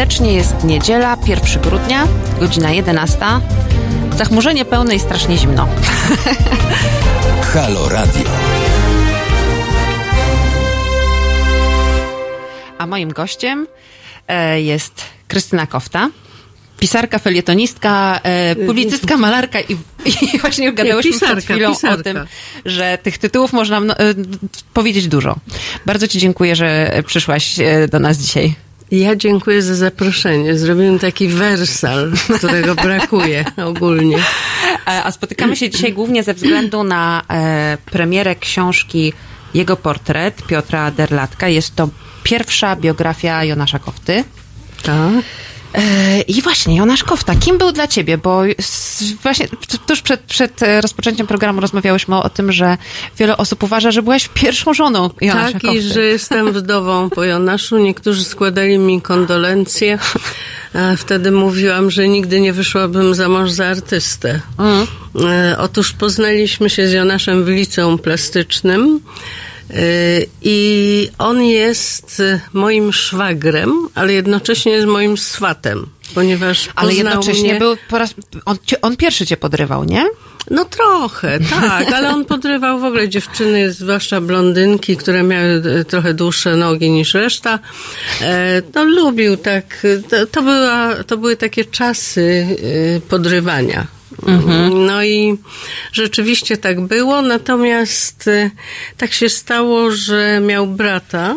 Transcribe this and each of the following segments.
Serdecznie. Jest niedziela, 1 grudnia, godzina 11. Zachmurzenie pełne i strasznie zimno. Halo Radio. A moim gościem e, jest Krystyna Kofta. Pisarka, felietonistka, e, publicystka, malarka i, i właśnie gadałyśmy pisarka, przed chwilą pisarka. o tym, że tych tytułów można e, powiedzieć dużo. Bardzo Ci dziękuję, że przyszłaś e, do nas dzisiaj. Ja dziękuję za zaproszenie. Zrobiłem taki wersal, którego brakuje ogólnie. E, A spotykamy się dzisiaj głównie ze względu na e, premierę książki Jego portret Piotra Derlatka. Jest to pierwsza biografia Jonasza Kofty. Tak. E, I właśnie, Jonasz Kofta, kim był dla ciebie? Bo właśnie tuż przed, przed e, rozpoczęciem programu rozmawiałyśmy o tym, że wiele osób uważa, że byłaś pierwszą żoną Jonasza Tak, i że jestem wdową po Jonaszu. Niektórzy składali mi kondolencje. A wtedy mówiłam, że nigdy nie wyszłabym za mąż za artystę. E, Otóż poznaliśmy się z Jonaszem w liceum plastycznym. E, I on jest moim szwagrem, ale jednocześnie jest moim swatem, ponieważ Ale jednocześnie mnie... był po raz, on, on pierwszy cię podrywał, nie? No trochę, tak, ale on podrywał w ogóle dziewczyny, zwłaszcza blondynki, które miały e, trochę dłuższe nogi niż reszta. E, No lubił tak, to, była, to były takie czasy e, podrywania. No i rzeczywiście tak było, natomiast e, tak się stało, że miał brata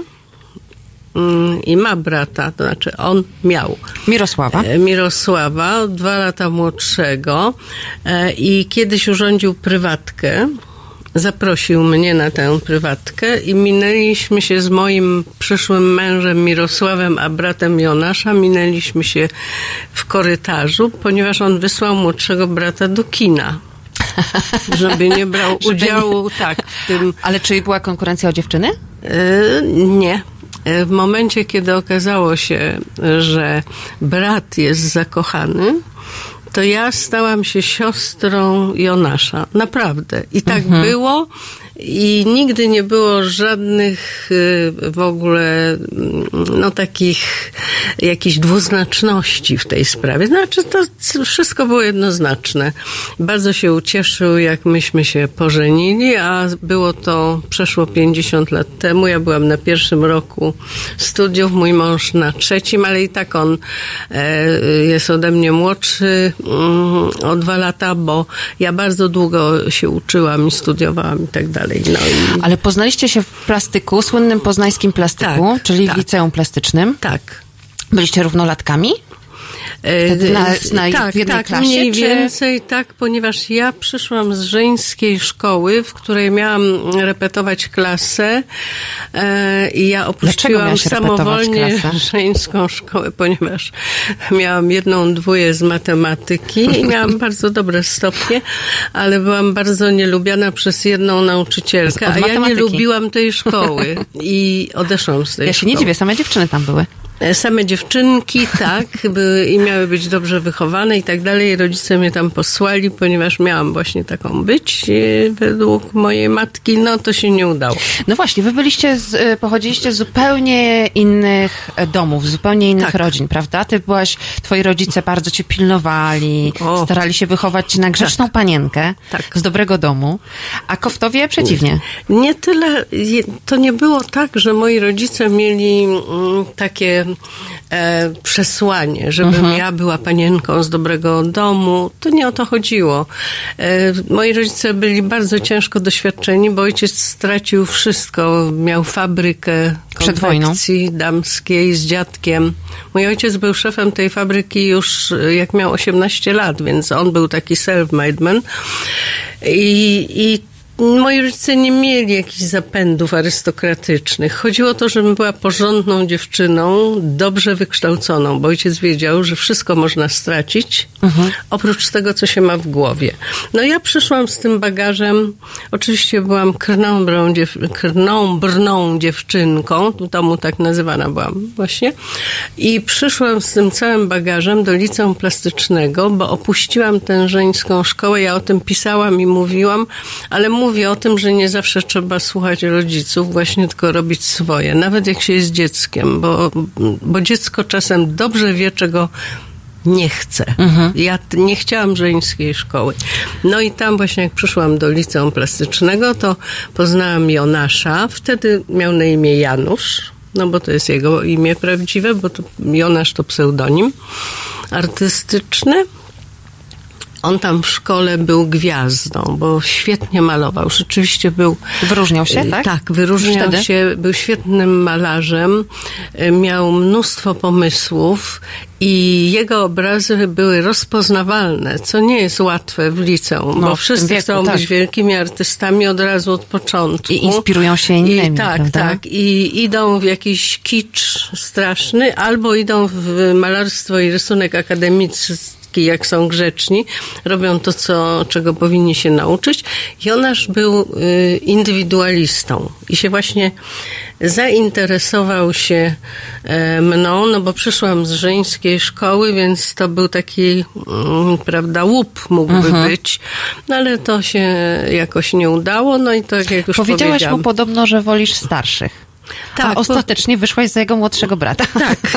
mm, i ma brata, to znaczy on miał. Mirosława. E, Mirosława, dwa lata młodszego e, i kiedyś urządził prywatkę. Zaprosił mnie na tę prywatkę i minęliśmy się z moim przyszłym mężem Mirosławem, a bratem Jonasza, minęliśmy się w korytarzu, ponieważ on wysłał młodszego brata do kina. Żeby nie brał Żeby nie- udziału, tak, w tym Ale czy była konkurencja o dziewczyny? E, Nie. W momencie, kiedy okazało się, że brat jest zakochany, to ja stałam się siostrą Jonasza. Naprawdę. I tak było. I nigdy nie było żadnych y, w ogóle mm, no takich jakichś dwuznaczności w tej sprawie. Znaczy to wszystko było jednoznaczne. Bardzo się ucieszył, jak myśmy się pożenili, a było to przeszło 50 lat temu. Ja byłam na pierwszym roku studiów, mój mąż na trzecim, ale i tak on e, jest ode mnie młodszy o dwa lata, bo ja bardzo długo się uczyłam i studiowałam i tak dalej. No i Ale poznaliście się w plastyku, słynnym poznańskim plastyku, Tak, czyli tak. w liceum plastycznym. tak. Byliście równolatkami? E, Wtedy na- na- tak, tak, klasie, mniej czy- więcej tak, ponieważ ja przyszłam z żeńskiej szkoły, w której miałam repetować klasę e, i ja opuściłam samowolnie klasę? żeńską szkołę, ponieważ miałam jedną dwóję z matematyki i miałam bardzo dobre stopnie, ale byłam bardzo nielubiana przez jedną nauczycielkę, a ja nie lubiłam tej szkoły i odeszłam z tej Ja się szkoły. nie dziwię, same dziewczyny tam były. E, Same dziewczynki, tak, były, i miały być dobrze wychowane i tak dalej. Rodzice mnie tam posłali, ponieważ miałam właśnie taką być e, według mojej matki. No to się nie udało. No właśnie, wy byliście, z, y, pochodziliście z zupełnie innych e, domów, z zupełnie innych Tak. rodzin, prawda? Ty byłaś, twoi rodzice bardzo cię pilnowali, O. starali się wychować cię na grzeczną panienkę Tak. z dobrego domu, a Koftowie przeciwnie. Nie tyle, je- to nie było tak, że moi rodzice mieli mm, takie e, przesłanie, żebym ja była panienką z dobrego domu. To nie o to chodziło. E, moi rodzice byli bardzo ciężko doświadczeni, bo ojciec stracił wszystko. Miał fabrykę Przed wojną. damskiej z dziadkiem. Mój ojciec był szefem tej fabryki już e, jak miał 18 lat, więc on był taki self-made man. I, i moi rodzice nie mieli jakichś zapędów arystokratycznych. Chodziło o to, żebym była porządną dziewczyną, dobrze wykształconą, bo ojciec wiedział, że wszystko można stracić, oprócz tego, co się ma w głowie. No ja przyszłam z tym bagażem, oczywiście byłam krnąbrą, dziew, krnąbrną dziewczynką, w domu tak nazywana byłam właśnie, i przyszłam z tym całym bagażem do liceum plastycznego, bo opuściłam tę żeńską szkołę, ja o tym pisałam i mówiłam, ale mówi o tym, że nie zawsze trzeba słuchać rodziców, właśnie tylko robić swoje, nawet jak się jest dzieckiem, bo, bo dziecko czasem dobrze wie, czego nie chcę. Mhm. Ja nie chciałam żeńskiej szkoły. No i tam właśnie jak przyszłam do liceum plastycznego, to poznałam Jonasza. Wtedy miał na imię Janusz, no bo to jest jego imię prawdziwe, bo to Jonasz to pseudonim artystyczny. On tam w szkole był gwiazdą, bo świetnie malował. Rzeczywiście był. Wyróżniał się, tak? Tak, wyróżniał Wtedy? się. Był świetnym malarzem. E, miał mnóstwo pomysłów i jego obrazy były rozpoznawalne, co nie jest łatwe w liceum, no, bo wszyscy wieku, chcą tak. być wielkimi artystami od razu od początku. I inspirują się innymi. I tak, prawda? tak. I idą w jakiś kicz straszny, albo idą w malarstwo i rysunek akademicki jak są grzeczni, robią to, co, czego powinni się nauczyć. Jonasz był y, indywidualistą i się właśnie zainteresował się e, mną, no bo przyszłam z żeńskiej szkoły, więc to był taki, mm, prawda, łup mógłby mhm. być, no ale to się jakoś nie udało, no i tak jak już Powiedziałaś mu podobno, że wolisz starszych. Tak, A ostatecznie wyszłaś za jego młodszego brata. Tak.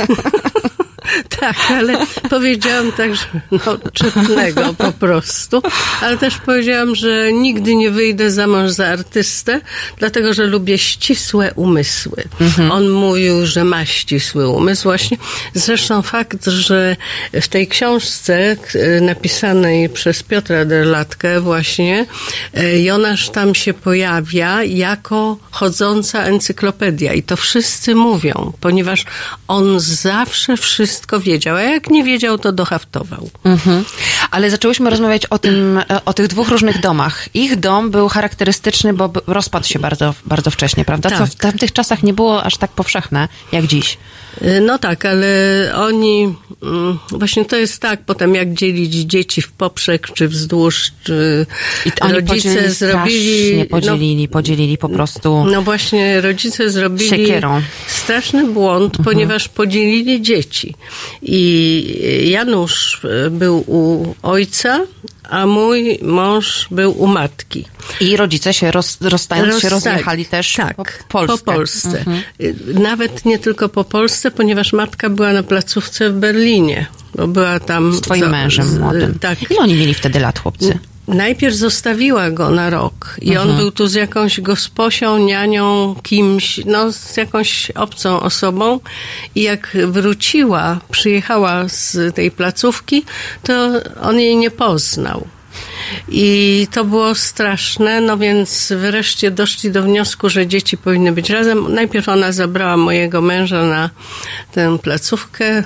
Tak, ale powiedziałam tak, że no, czytnego po prostu, ale też powiedziałam, że nigdy nie wyjdę za mąż za artystę, dlatego, że lubię ścisłe umysły. Mhm. On mówił, że ma ścisły umysł właśnie. Zresztą fakt, że w tej książce napisanej przez Piotra Derlatkę właśnie e, Jonasz tam się pojawia jako chodząca encyklopedia i to wszyscy mówią, ponieważ on zawsze wszystko wszystko wiedział, a jak nie wiedział, to dohaftował. Mhm. Ale zaczęłyśmy rozmawiać o tym, o tych dwóch różnych domach. Ich dom był charakterystyczny, bo rozpadł się bardzo, bardzo wcześnie, prawda? Tak. Co w tamtych czasach nie było aż tak powszechne, jak dziś. Y, no tak, ale oni, mm, właśnie to jest tak, potem jak dzielić dzieci w poprzek, czy wzdłuż, czy I oni rodzice zrobili... Nie podzielili, no, podzielili po prostu... No właśnie, rodzice zrobili siekierą. straszny błąd, mhm. ponieważ podzielili dzieci. I Janusz y, był u ojca, a mój mąż był u matki. I rodzice się roz, rozstając się rozjechali też tak, po Polsce. Po Polsce. Mhm. Nawet nie tylko po Polsce, ponieważ matka była na placówce w Berlinie, bo była tam... Z twoim mężem młodym. Tak. Ile oni mieli wtedy lat, chłopcy? Najpierw zostawiła go na rok i mhm. on był tu z jakąś gosposią, nianią, kimś, no z jakąś obcą osobą i jak wróciła, przyjechała z tej placówki, to on jej nie poznał. I to było straszne, no więc wreszcie doszli do wniosku, że dzieci powinny być razem. Najpierw ona zabrała mojego męża na tę placówkę.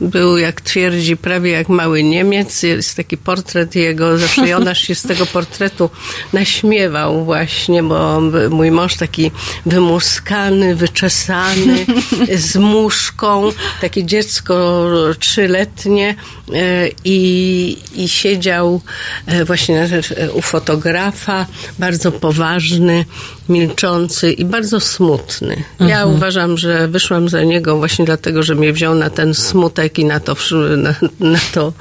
Był, jak twierdzi, prawie jak mały Niemiec. Jest taki portret jego. Zawsze Jonasz się z tego portretu naśmiewał właśnie, bo mój mąż taki wymuskany, wyczesany, z muszką, takie dziecko trzyletnie e, i, i siedział E, właśnie e, u fotografa, bardzo poważny, milczący i bardzo smutny. Mhm. Ja uważam, że wyszłam za niego właśnie dlatego, że mnie wziął na ten smutek i na to, na, na to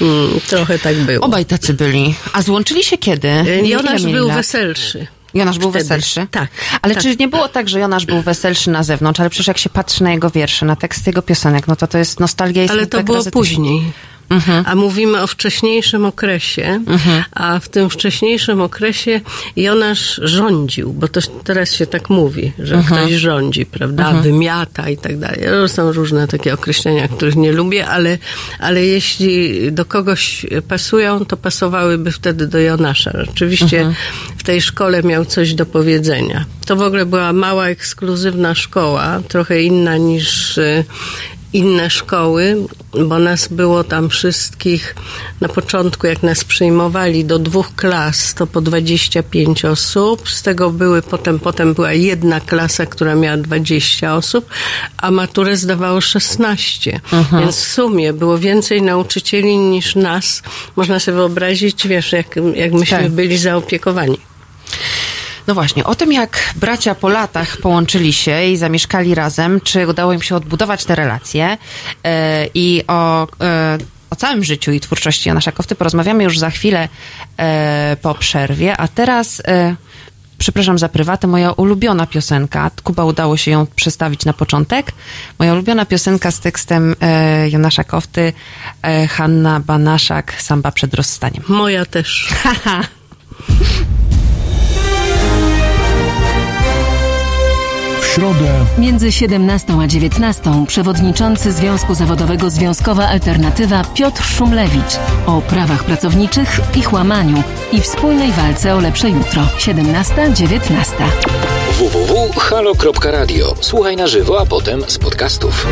mm, trochę tak było. Obaj tacy byli. A złączyli się kiedy? E, Jonasz był lat? weselszy. Jonasz był Wtedy. weselszy? Tak. Ale tak. czy nie było tak, że Jonasz był weselszy na zewnątrz, ale przecież jak się patrzy na jego wiersze, na teksty jego piosenek, no to to jest nostalgia i Ale to było później. Mhm. A mówimy o wcześniejszym okresie, mhm. a w tym wcześniejszym okresie Jonasz rządził, bo to teraz się tak mówi, że mhm. ktoś rządzi, prawda, mhm. wymiata i tak dalej. Są różne takie określenia, których nie lubię, ale, ale jeśli do kogoś pasują, to pasowałyby wtedy do Jonasza. Oczywiście mhm. w tej szkole miał coś do powiedzenia. To w ogóle była mała, ekskluzywna szkoła, trochę inna niż inne szkoły, bo nas było tam wszystkich na początku, jak nas przyjmowali do dwóch klas, to po 25 osób. Z tego były potem, potem była jedna klasa, która miała 20 osób, a maturę zdawało 16. Mhm. Więc w sumie było więcej nauczycieli niż nas. Można sobie wyobrazić, wiesz, jak, jak myśmy tak. byli zaopiekowani. No właśnie, o tym jak bracia po latach połączyli się i zamieszkali razem, czy udało im się odbudować te relacje yy, i o yy, o całym życiu i twórczości Jana Szakowty porozmawiamy już za chwilę e, po przerwie, a teraz... E, przepraszam za prywatę, moja ulubiona piosenka. Kuba udało się ją przestawić na początek. Moja ulubiona piosenka z tekstem e, Jonasza Kofty, e, Hanna Banaszak, Samba przed rozstaniem. Moja też. środę. Między 17 a 19 przewodniczący Związku Zawodowego Związkowa Alternatywa Piotr Szumlewicz o prawach pracowniczych, ich łamaniu i wspólnej walce o lepsze jutro. 17-19. www.halo.radio. Słuchaj na żywo, a potem z podcastów.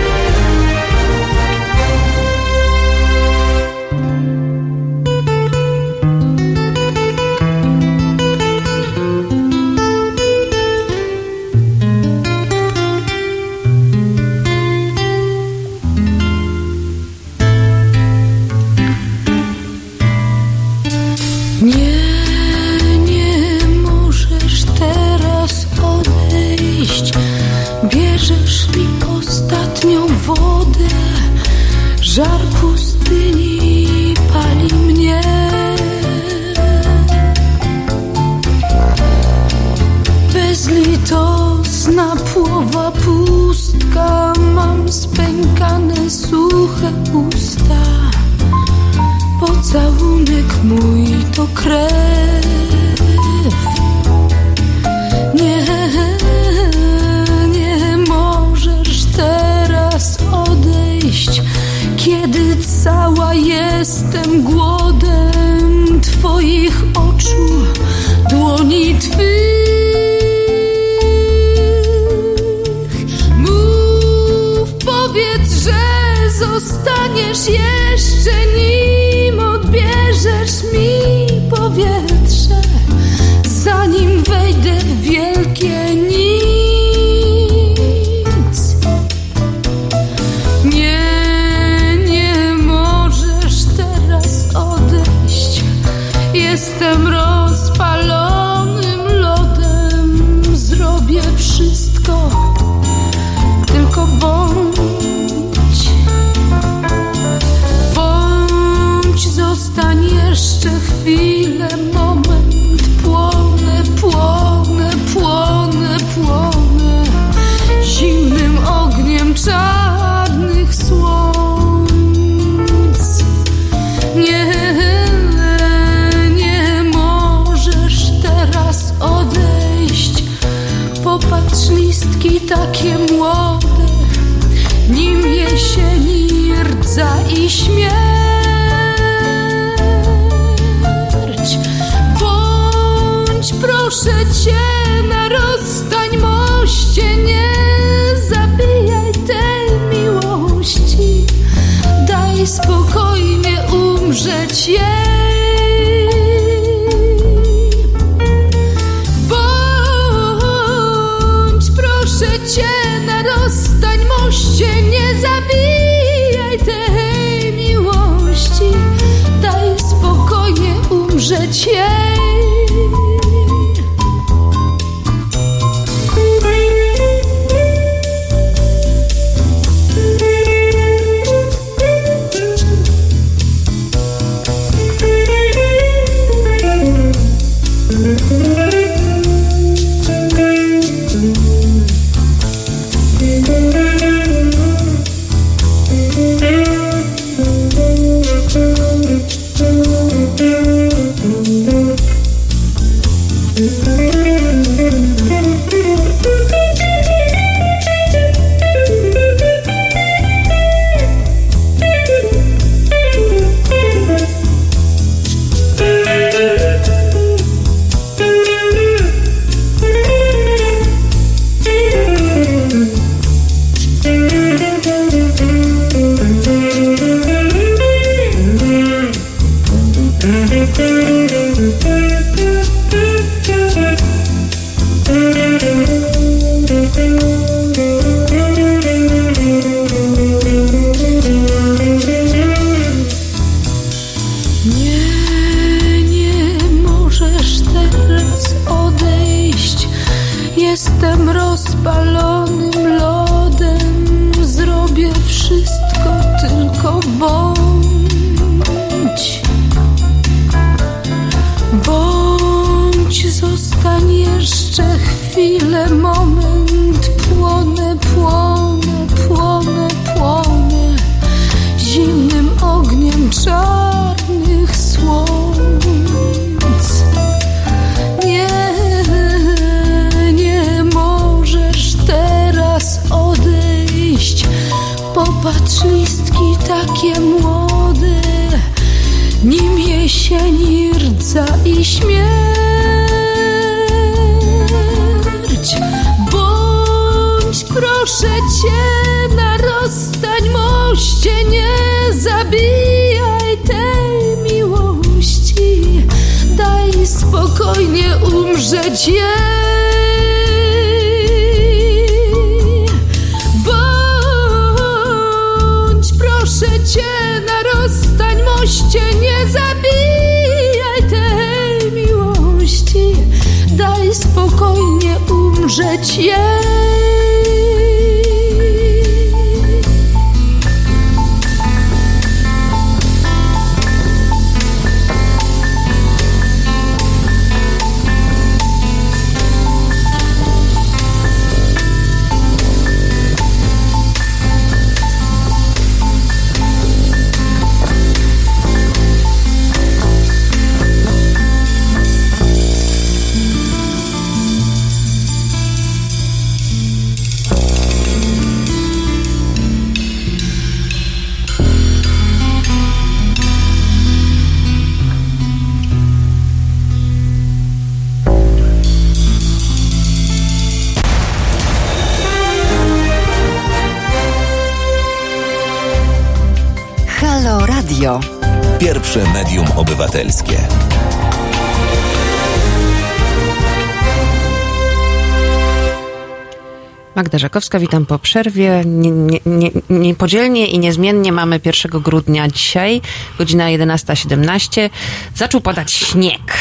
Magda Żakowska, witam po przerwie. Nie, nie, nie, niepodzielnie i niezmiennie mamy 1 grudnia dzisiaj, godzina 11.17. Zaczął padać śnieg.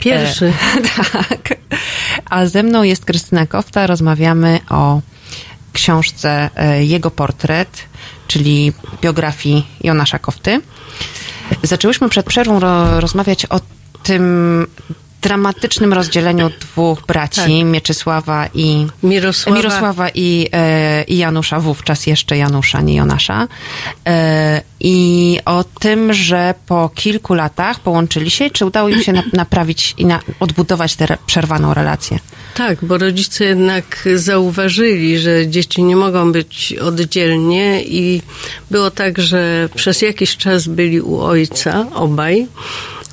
Pierwszy. E, tak. A ze mną jest Krystyna Kofta. Rozmawiamy o książce e, Jego portret, czyli biografii Jonasza Kofty. Zaczęłyśmy przed przerwą ro, rozmawiać o tym dramatycznym rozdzieleniu dwóch braci, Tak. Mieczysława i Mirosława. Mirosława i, e, i Janusza, wówczas jeszcze Janusza, nie Jonasza. E, I o tym, że po kilku latach połączyli się, czy udało im się na, naprawić i na, odbudować tę przerwaną relację. Tak, bo rodzice jednak zauważyli, że dzieci nie mogą być oddzielnie i było tak, że przez jakiś czas byli u ojca obaj.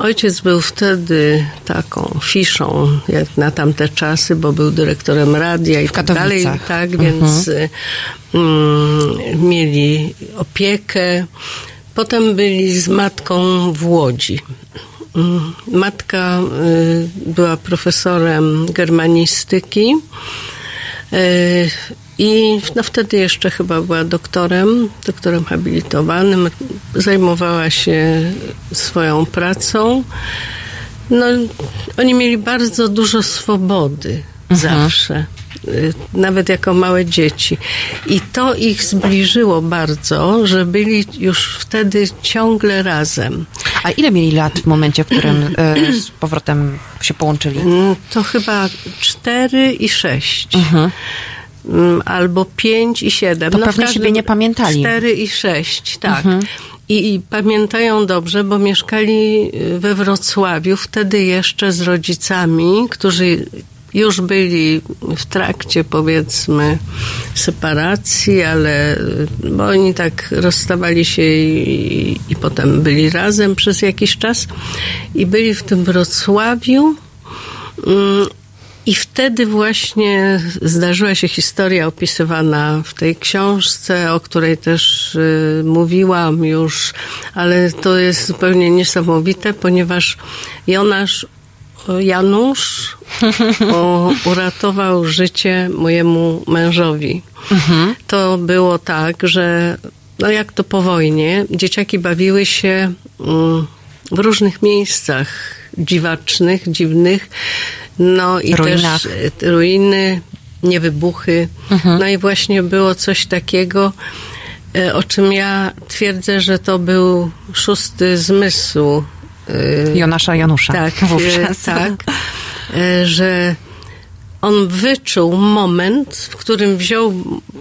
Ojciec był wtedy taką fiszą, jak na tamte czasy, bo był dyrektorem radia i W tak dalej. Tak, więc y, mm, mieli opiekę. Potem byli z matką w Łodzi. Mm, Matka y, była profesorem germanistyki y, i no wtedy jeszcze chyba była doktorem, doktorem habilitowanym. Zajmowała się swoją pracą. No, oni mieli bardzo dużo swobody zawsze. y, Nawet jako małe dzieci. I to ich zbliżyło bardzo, że byli już wtedy ciągle razem. A ile mieli lat w momencie, w którym e, z powrotem się połączyli? Mm, To chyba 4 i 6. Mm, Albo 5 i 7. To pewnie siebie nie pamiętali. 4 i 6, tak. I, I pamiętają dobrze, bo mieszkali y, we Wrocławiu, wtedy jeszcze z rodzicami, którzy już byli w trakcie, powiedzmy, separacji, ale y, bo oni tak rozstawali się i, i potem byli razem przez jakiś czas i byli w tym Wrocławiu. I wtedy właśnie zdarzyła się historia opisywana w tej książce, o której też y, mówiłam już, ale to jest zupełnie niesamowite, ponieważ Jonasz Janusz o, uratował życie mojemu mężowi. To było tak, że no jak to po wojnie, dzieciaki bawiły się mm, w różnych miejscach dziwacznych, dziwnych. No i Ruinach. też e, ruiny, niewybuchy. No i właśnie było coś takiego, e, o czym ja twierdzę, że to był szósty zmysł. e, Jonasza Janusza tak, wówczas. tak, że on wyczuł moment, w którym wziął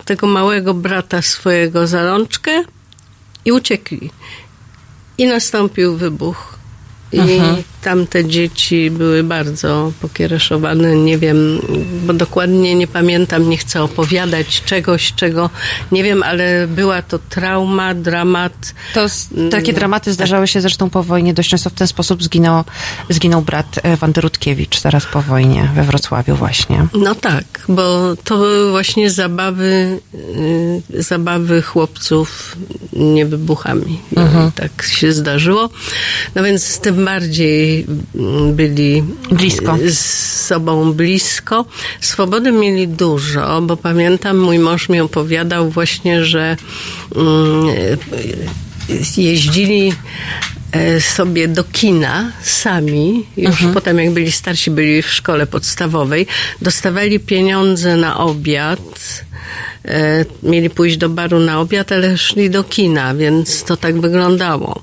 tego małego brata swojego za rączkę i uciekli. I nastąpił wybuch. I tamte dzieci były bardzo pokiereszowane. Nie wiem, bo dokładnie nie pamiętam, nie chcę opowiadać czegoś, czego nie wiem, ale była to trauma, dramat. To takie dramaty zdarzały się zresztą po wojnie. Dość często w ten sposób zginął, zginął brat e, Wandy Rutkiewicz zaraz po wojnie we Wrocławiu właśnie. No tak, bo to były właśnie zabawy, y, zabawy chłopców niewybuchami. I Tak się zdarzyło. No więc tym bardziej mm, byli Blisko. y, z sobą blisko. Swobody mieli dużo, bo pamiętam, mój mąż mi opowiadał właśnie, że mm, jeździli e, sobie do kina sami, już potem jak byli starsi, byli w szkole podstawowej, dostawali pieniądze na obiad, e, mieli pójść do baru na obiad, ale szli do kina, więc to tak wyglądało.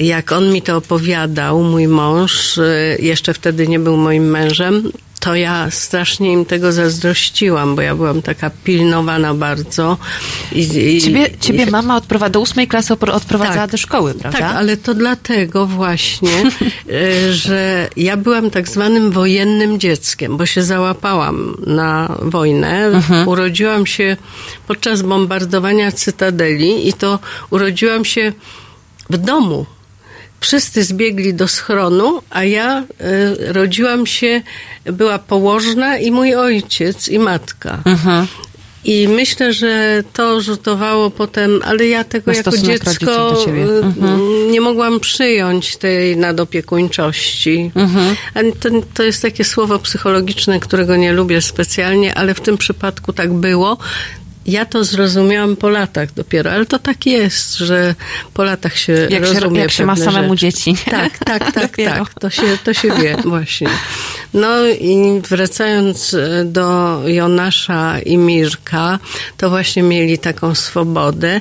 Jak on mi to opowiadał, mój mąż, e, jeszcze wtedy nie był moim mężem, to ja strasznie im tego zazdrościłam, bo ja byłam taka pilnowana bardzo. I, i, Ciebie, ciebie i- mama odprowadza, do ósmej klasy odprowadzała Tak. do szkoły, prawda? tak, ale to dlatego właśnie, e, że ja byłam tak zwanym wojennym dzieckiem, bo się załapałam na wojnę. Mhm. Urodziłam się podczas bombardowania Cytadeli i to urodziłam się w domu. Wszyscy zbiegli do schronu, a ja e, rodziłam się, była położna i mój ojciec i matka. Mhm. I myślę, że to rzutowało potem, ale ja tego jako dziecko Mhm. nie mogłam przyjąć tej nadopiekuńczości. Mhm. To, to jest takie słowo psychologiczne, którego nie lubię specjalnie, ale w tym przypadku tak było. Ja to zrozumiałam po latach dopiero, ale to tak jest, że po latach się Jak się- rozumie jak się ma samemu rzeczy. dzieci. Tak, tak, tak, tak. To się, to się wie właśnie. No i wracając e, do Jonasza i Mirka, to właśnie mieli taką swobodę,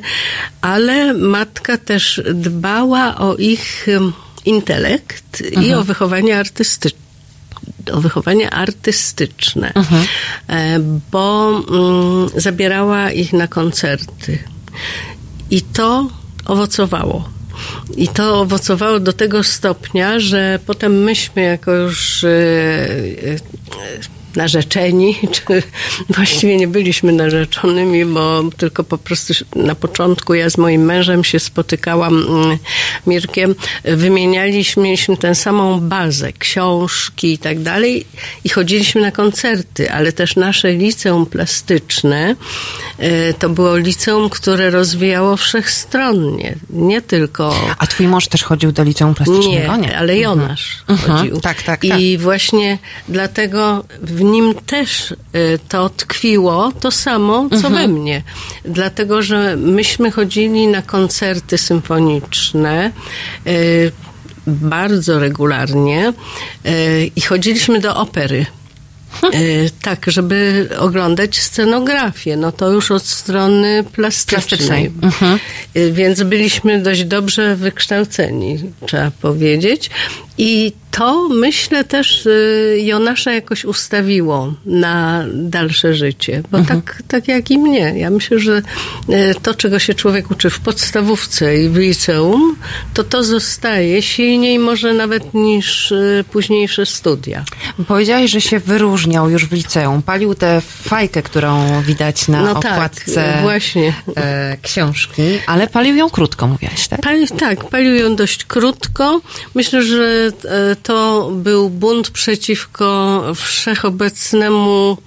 ale matka też dbała o ich intelekt i o wychowanie artystyczne o wychowanie artystyczne, e, bo mm, zabierała ich na koncerty. I to owocowało. I to owocowało do tego stopnia, że potem myśmy jako już e, e, narzeczeni, czy właściwie nie byliśmy narzeczonymi, bo tylko po prostu na początku ja z moim mężem się spotykałam, mm, Mirkiem, wymienialiśmy, mieliśmy tę samą bazę, książki i tak dalej i chodziliśmy na koncerty, ale też nasze liceum plastyczne e, to było liceum, które rozwijało wszechstronnie, nie tylko A twój mąż też chodził do liceum plastycznego? nie, ale Jonasz chodził. Tak, tak, I właśnie dlatego w nim też y, to tkwiło to samo, co we mnie. Dlatego, że myśmy chodzili na koncerty symfoniczne y, bardzo regularnie y, i chodziliśmy do opery. Y, tak, żeby oglądać scenografię. No to już od strony plastycznej. Plastycznej. Y, Więc byliśmy dość dobrze wykształceni, trzeba powiedzieć. I to myślę też y, Jonasza jakoś ustawiło na dalsze życie. Bo tak, tak jak i mnie. Ja myślę, że y, to, czego się człowiek uczy w podstawówce i w liceum, to to zostaje silniej może nawet niż y, późniejsze studia. Powiedziałaś, że się wyróżniał już w liceum. Palił tę fajkę, którą widać na No tak, okładce właśnie. e, książki, ale palił ją krótko, mówiłaś, tak? Pali, tak, palił ją dość krótko. Myślę, że e, to był bunt przeciwko wszechobecnemu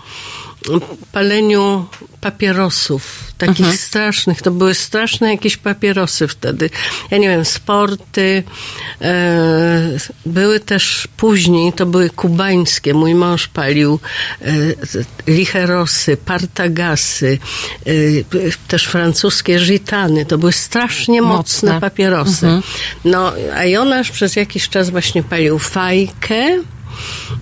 paleniu papierosów, takich strasznych. To były straszne jakieś papierosy wtedy. Ja nie wiem, sporty. E, były też później, to były kubańskie. Mój mąż palił e, licherosy, partagasy, e, też francuskie żitany. To były strasznie mocne, Mocne. papierosy. No, a Jonasz przez jakiś czas właśnie palił fajkę.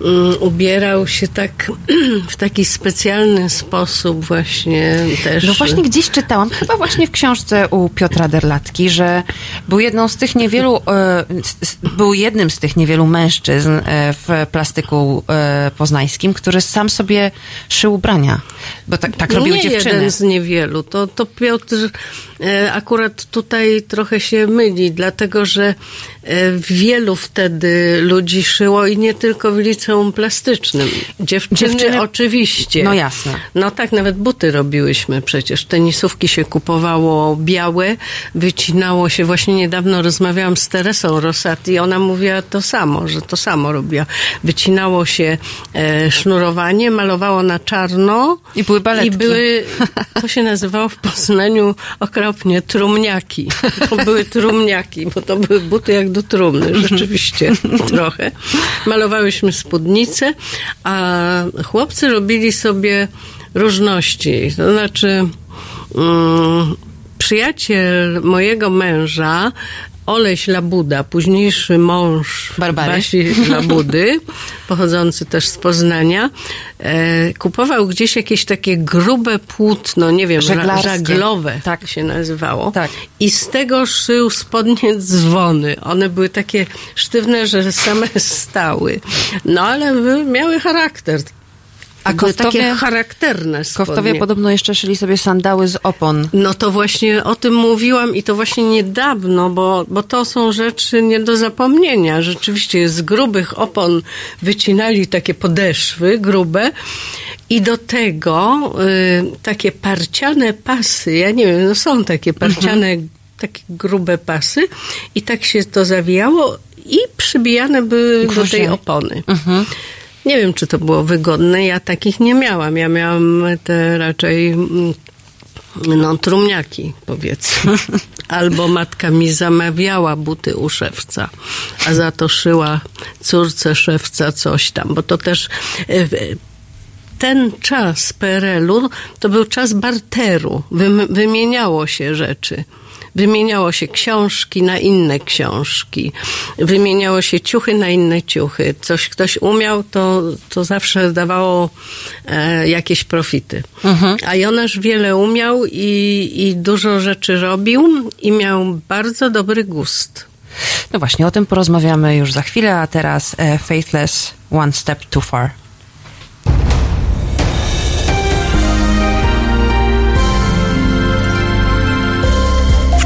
Mm, ubierał się tak w taki specjalny sposób właśnie też. No właśnie gdzieś czytałam, chyba właśnie w książce u Piotra Derlatki, że był jedną z tych niewielu, s- był jednym z tych niewielu mężczyzn e, w plastyku poznańskim, który sam sobie szył ubrania. Bo tak, tak robiły nie dziewczyny. jeden z niewielu. To, to Piotr akurat tutaj trochę się myli, dlatego że wielu wtedy ludzi szyło i nie tylko w liceum plastycznym. Dziewczyny, Dziewczyny- oczywiście. No jasne. No tak, nawet buty robiłyśmy przecież. Tenisówki się kupowało białe, wycinało się. Właśnie niedawno rozmawiałam z Teresą Rosati. Ona mówiła to samo, że to samo robiła. Wycinało się e, sznurowanie, malowało na czarno. I były baletki. I były, to się nazywało w Poznaniu okropnie trumniaki. To były trumniaki, bo to były buty jak do trumny, rzeczywiście trochę. Malowałyśmy spódnice, a chłopcy robili sobie różności. To znaczy, mm, przyjaciel mojego męża, Oleś Labuda, późniejszy mąż Barbary. Basi Labudy, pochodzący też z Poznania, e, kupował gdzieś jakieś takie grube płótno, nie wiem, Żeglarskie. żaglowe Tak. się nazywało. Tak. I z tego szył spodnie dzwony. One były takie sztywne, że same stały. No ale miały charakter. A koftowie- takie charakterne spodnie. Koftowie podobno jeszcze szyli sobie sandały z opon. No to właśnie o tym mówiłam i to właśnie niedawno, bo, bo to są rzeczy nie do zapomnienia. Rzeczywiście z grubych opon wycinali takie podeszwy grube i do tego y, takie parciane pasy, ja nie wiem, no są takie parciane, takie grube pasy i tak się to zawijało i przybijane były do tej opony. Nie wiem, czy to było wygodne. Ja takich nie miałam. Ja miałam te raczej mm, no, trumniaki, powiedzmy. Albo matka mi zamawiała buty u szewca, a za to szyła córce szewca coś tam, bo to też e, ten czas PRL-u to był czas barteru. Wym- wymieniało się rzeczy. Wymieniało się książki na inne książki. Wymieniało się ciuchy na inne ciuchy. Coś ktoś umiał, to, to zawsze dawało e, jakieś profity. A Jonasz wiele umiał i, i dużo rzeczy robił i miał bardzo dobry gust. No właśnie, o tym porozmawiamy już za chwilę, a teraz e, Faithless One Step Too Far.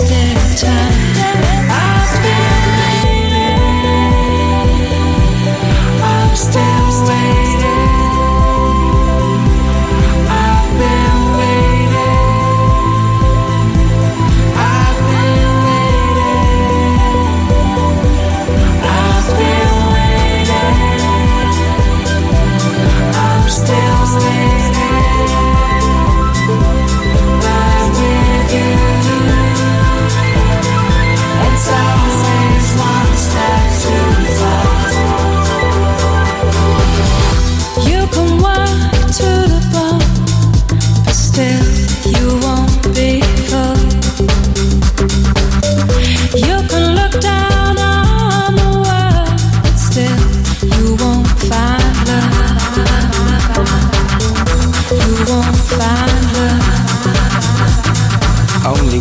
wasted time.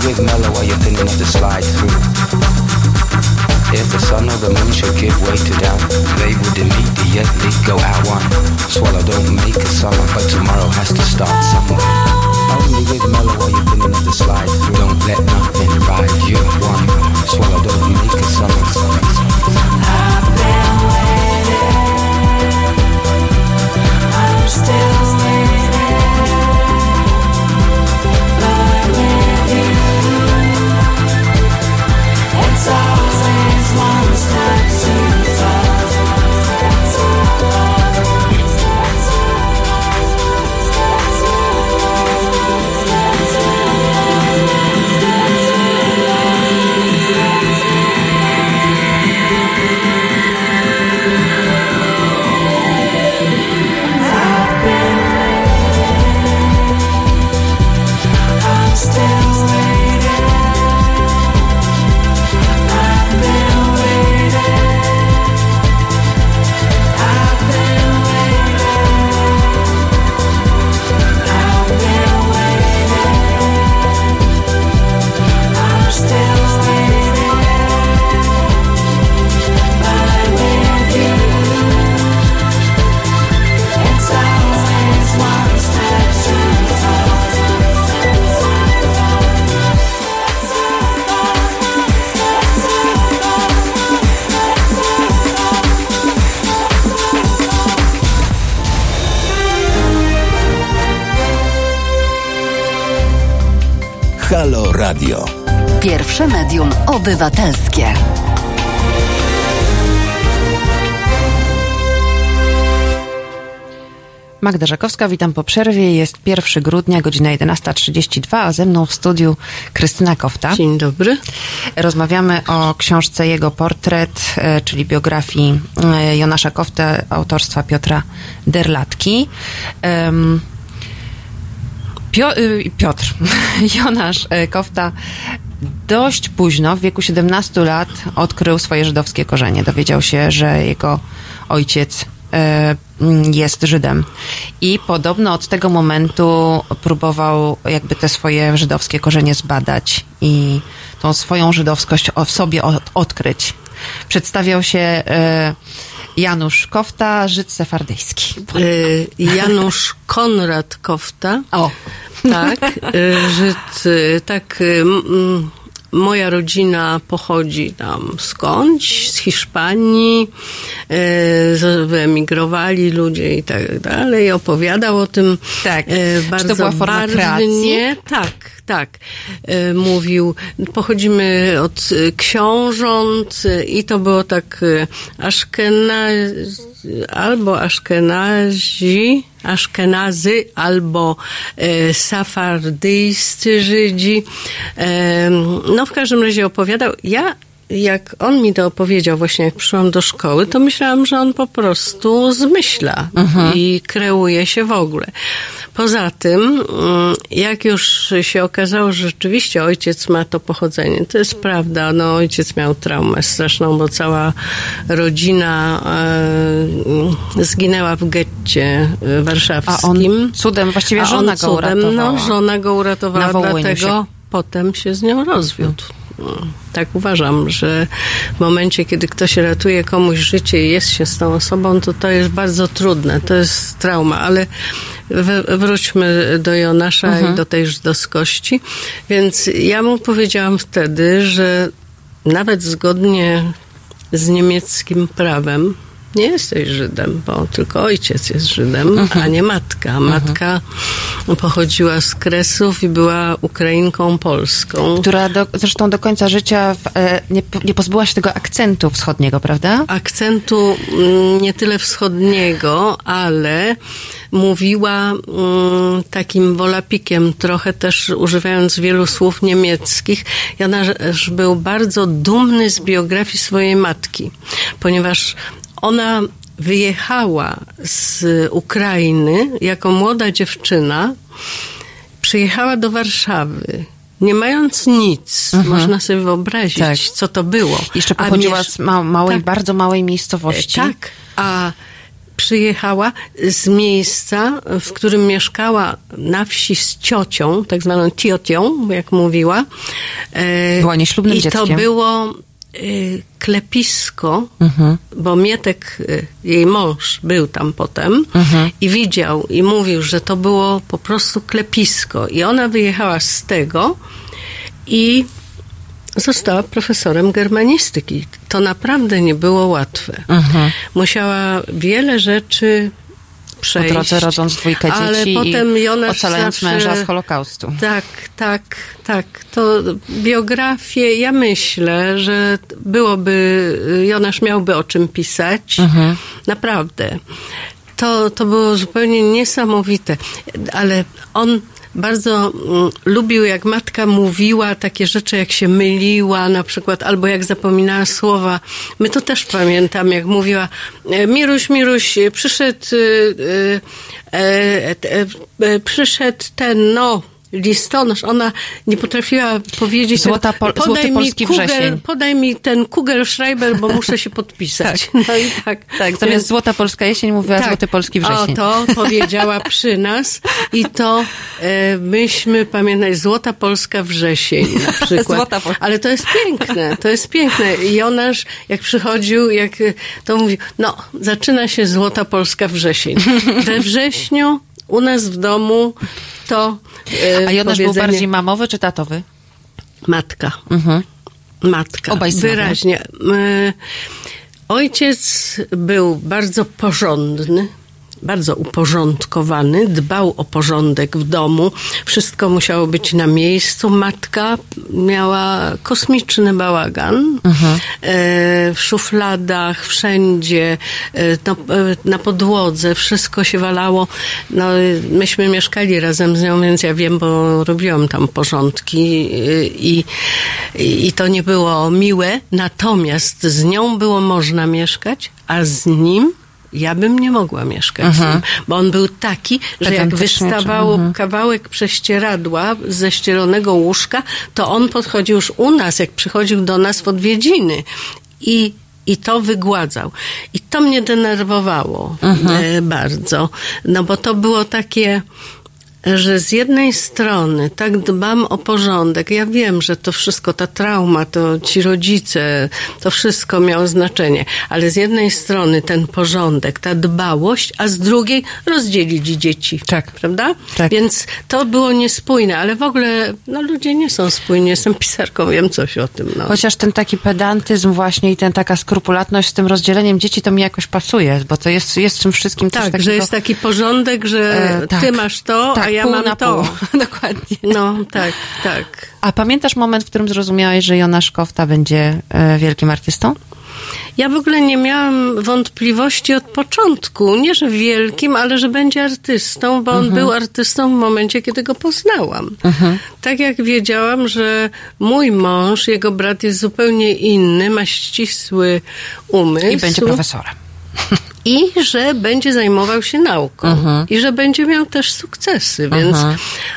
Only mellow while you're thinning up the slide through. If the sun or the moon should give way to doubt, they would immediately go out one. Swallow don't make a summer, but tomorrow has to start somewhere. Only with mellow while you're thinning up the slide through. Don't let nothing ride you one. Swallow don't make a summer. Halo Radio. Pierwsze medium obywatelskie. Magda Żakowska, witam po przerwie. Jest 1 grudnia, godzina 11.32, a ze mną w studiu Krystyna Kofta. Dzień dobry. Rozmawiamy o książce Jego portret, e, czyli biografii e, Jonasza Kofta autorstwa Piotra Derlatki. Y, Piotr, Jonasz e, Kofta dość późno, w wieku 17 lat, odkrył swoje żydowskie korzenie. Dowiedział się, że jego ojciec e, mm, jest Żydem. I podobno od tego momentu próbował jakby te swoje żydowskie korzenie zbadać i tą swoją żydowskość w sobie od, odkryć. Przedstawiał się Janusz Kofta, Żyd sefardyjski. Y, Janusz Konrad Kofta. O, Tak, y, Żyd, y, tak. Moja rodzina pochodzi tam skądś, z Hiszpanii, wyemigrowali ludzie i tak dalej. Opowiadał o tym Tak. y, Czy to bardzo była forma barwnie. kreacji? Tak, tak. Y, Mówił, pochodzimy od y, książąt y, i to było tak y, Aszkena, albo Aszkenazi, Aszkenazy, albo e, safardyjscy Żydzi. E, no w każdym razie opowiadał. Ja jak on mi to opowiedział właśnie jak przyszłam do szkoły, to myślałam, że on po prostu zmyśla i kreuje się w ogóle. Poza tym, mm, jak już się okazało, że rzeczywiście ojciec ma to pochodzenie, to jest prawda, no ojciec miał traumę straszną, bo cała rodzina e, zginęła w getcie e, warszawskim. a on cudem, właściwie żona on go cudem, uratowała. No, żona go uratowała, dlatego potem się z nią rozwiódł. Tak uważam, że w momencie, kiedy ktoś ratuje komuś życie i jest się z tą osobą, to to jest bardzo trudne, to jest trauma, ale wróćmy do Jonasza Mhm. i do tej żydowskości. Więc ja mu powiedziałam wtedy, że nawet zgodnie z niemieckim prawem nie jesteś Żydem, bo tylko ojciec jest Żydem, a nie matka. Matka pochodziła z Kresów i była Ukrainką polską. która do, zresztą do końca życia w, e, nie, nie pozbyła się tego akcentu wschodniego, prawda? akcentu mm, nie tyle wschodniego, ale mówiła mm, takim wolapikiem, trochę też używając wielu słów niemieckich. Janasz był bardzo dumny z biografii swojej matki, ponieważ ona wyjechała z Ukrainy jako młoda dziewczyna, przyjechała do Warszawy. Nie mając nic, można sobie wyobrazić, Tak. co to było. Jeszcze pochodziła miesz- z ma, małej, tak. bardzo małej miejscowości. E, Tak, a przyjechała z miejsca, w którym mieszkała na wsi z ciocią, tak zwaną tiocią, jak mówiła. E, Była nieślubnym I to dzieckiem. było y, klepisko, Mhm. bo Mietek, y, jej mąż, był tam potem Mhm. i widział i mówił, że to było po prostu klepisko. I ona wyjechała z tego i została profesorem germanistyki. To naprawdę nie było łatwe. Mhm. Musiała wiele rzeczy przejść. drodze rodząc dwójkę ale dzieci potem i Jonasz ocalając zawsze- męża z Holokaustu. Tak, tak, tak. To biografię, ja myślę, że byłoby, Jonasz miałby o czym pisać. Naprawdę. To, to było zupełnie niesamowite. Ale on bardzo mm, lubił, jak matka mówiła takie rzeczy, jak się myliła na przykład, albo jak zapominała słowa. My to też pamiętam, jak mówiła e, Miruś, Miruś, e, przyszedł, e, przyszedł ten, no, listonosz. Ona nie potrafiła powiedzieć... Złota pol- podaj złoty mi polski kugel, wrzesień. Podaj mi ten Kugelschreiber, bo muszę się podpisać. No i tak. Tak, zamiast Więc- Złota Polska Jesień mówiła Złoty Polski Wrzesień. o, to powiedziała przy nas i to e, myśmy pamiętali Złota Polska Wrzesień na przykład. Złota Pol- Ale to jest piękne, to jest piękne. I Jonasz, jak przychodził, jak to mówił, no, zaczyna się Złota Polska Wrzesień. We wrześniu u nas w domu to e, A Jonasz był bardziej mamowy czy tatowy? Matka. Mhm. Matka. Obaj. Wyraźnie. Y, Ojciec był bardzo porządny, bardzo uporządkowany, dbał o porządek w domu. Wszystko musiało być na miejscu. Matka miała kosmiczny bałagan. Mhm. E, W szufladach, wszędzie, e, e, na podłodze, wszystko się walało. No, myśmy mieszkali razem z nią, więc ja wiem, bo robiłam tam porządki i, i, i to nie było miłe. Natomiast z nią było można mieszkać, a z nim ja bym nie mogła mieszkać z nim, bo on był taki, że jak wystawało kawałek prześcieradła ze ścielonego łóżka, to on podchodził już u nas, jak przychodził do nas w odwiedziny i i to wygładzał. I to mnie denerwowało e, bardzo. No bo to było takie, że z jednej strony tak dbam o porządek. Ja wiem, że to wszystko, ta trauma, to ci rodzice, to wszystko miało znaczenie. Ale z jednej strony ten porządek, ta dbałość, a z drugiej rozdzielić dzieci. Tak. Prawda? Tak. Więc to było niespójne, ale w ogóle no, ludzie nie są spójni. Jestem pisarką, wiem coś o tym. No. Chociaż ten taki pedantyzm właśnie i ten taka skrupulatność z tym rozdzieleniem dzieci to mi jakoś pasuje, bo to jest, jest w tym wszystkim Tak, że jest taki porządek, że E, tak. ty masz to, tak, a ja pół mam na to. Pół. Dokładnie. No, tak, tak. A pamiętasz moment, w którym zrozumiałeś, że Jonasz Kofta będzie e, wielkim artystą? Ja w ogóle nie miałam wątpliwości od początku. Nie, że wielkim, ale że będzie artystą, bo on był artystą w momencie, kiedy go poznałam. Tak jak wiedziałam, że mój mąż, jego brat jest zupełnie inny, ma ścisły umysł. I będzie profesorem. I że będzie zajmował się nauką. I że będzie miał też sukcesy, więc,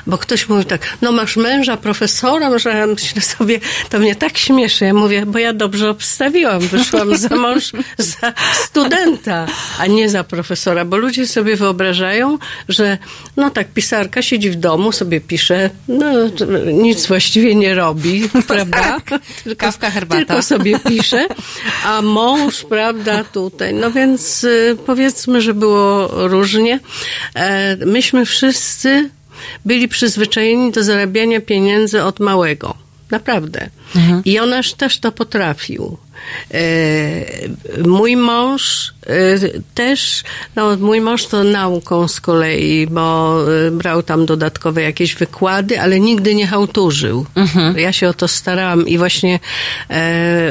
bo ktoś mówi tak, no masz męża profesora, że ja myślę sobie, to mnie tak śmieszy. Ja mówię, bo ja dobrze obstawiłam, wyszłam za mąż za studenta, a nie za profesora, bo ludzie sobie wyobrażają, że no tak, pisarka siedzi w domu, sobie pisze, no nic właściwie nie robi, prawda? Tylko, Kawka, herbata. Tylko sobie pisze, a mąż, prawda, tutaj. No więc y, powiedzmy, że było różnie. E, myśmy wszyscy byli przyzwyczajeni do zarabiania pieniędzy od małego. Naprawdę. I Jonasz też to potrafił. E, mój mąż e, też, no mój mąż to nauką z kolei, bo e, brał tam dodatkowe jakieś wykłady, ale nigdy nie hałturzył. Ja się o to starałam i właśnie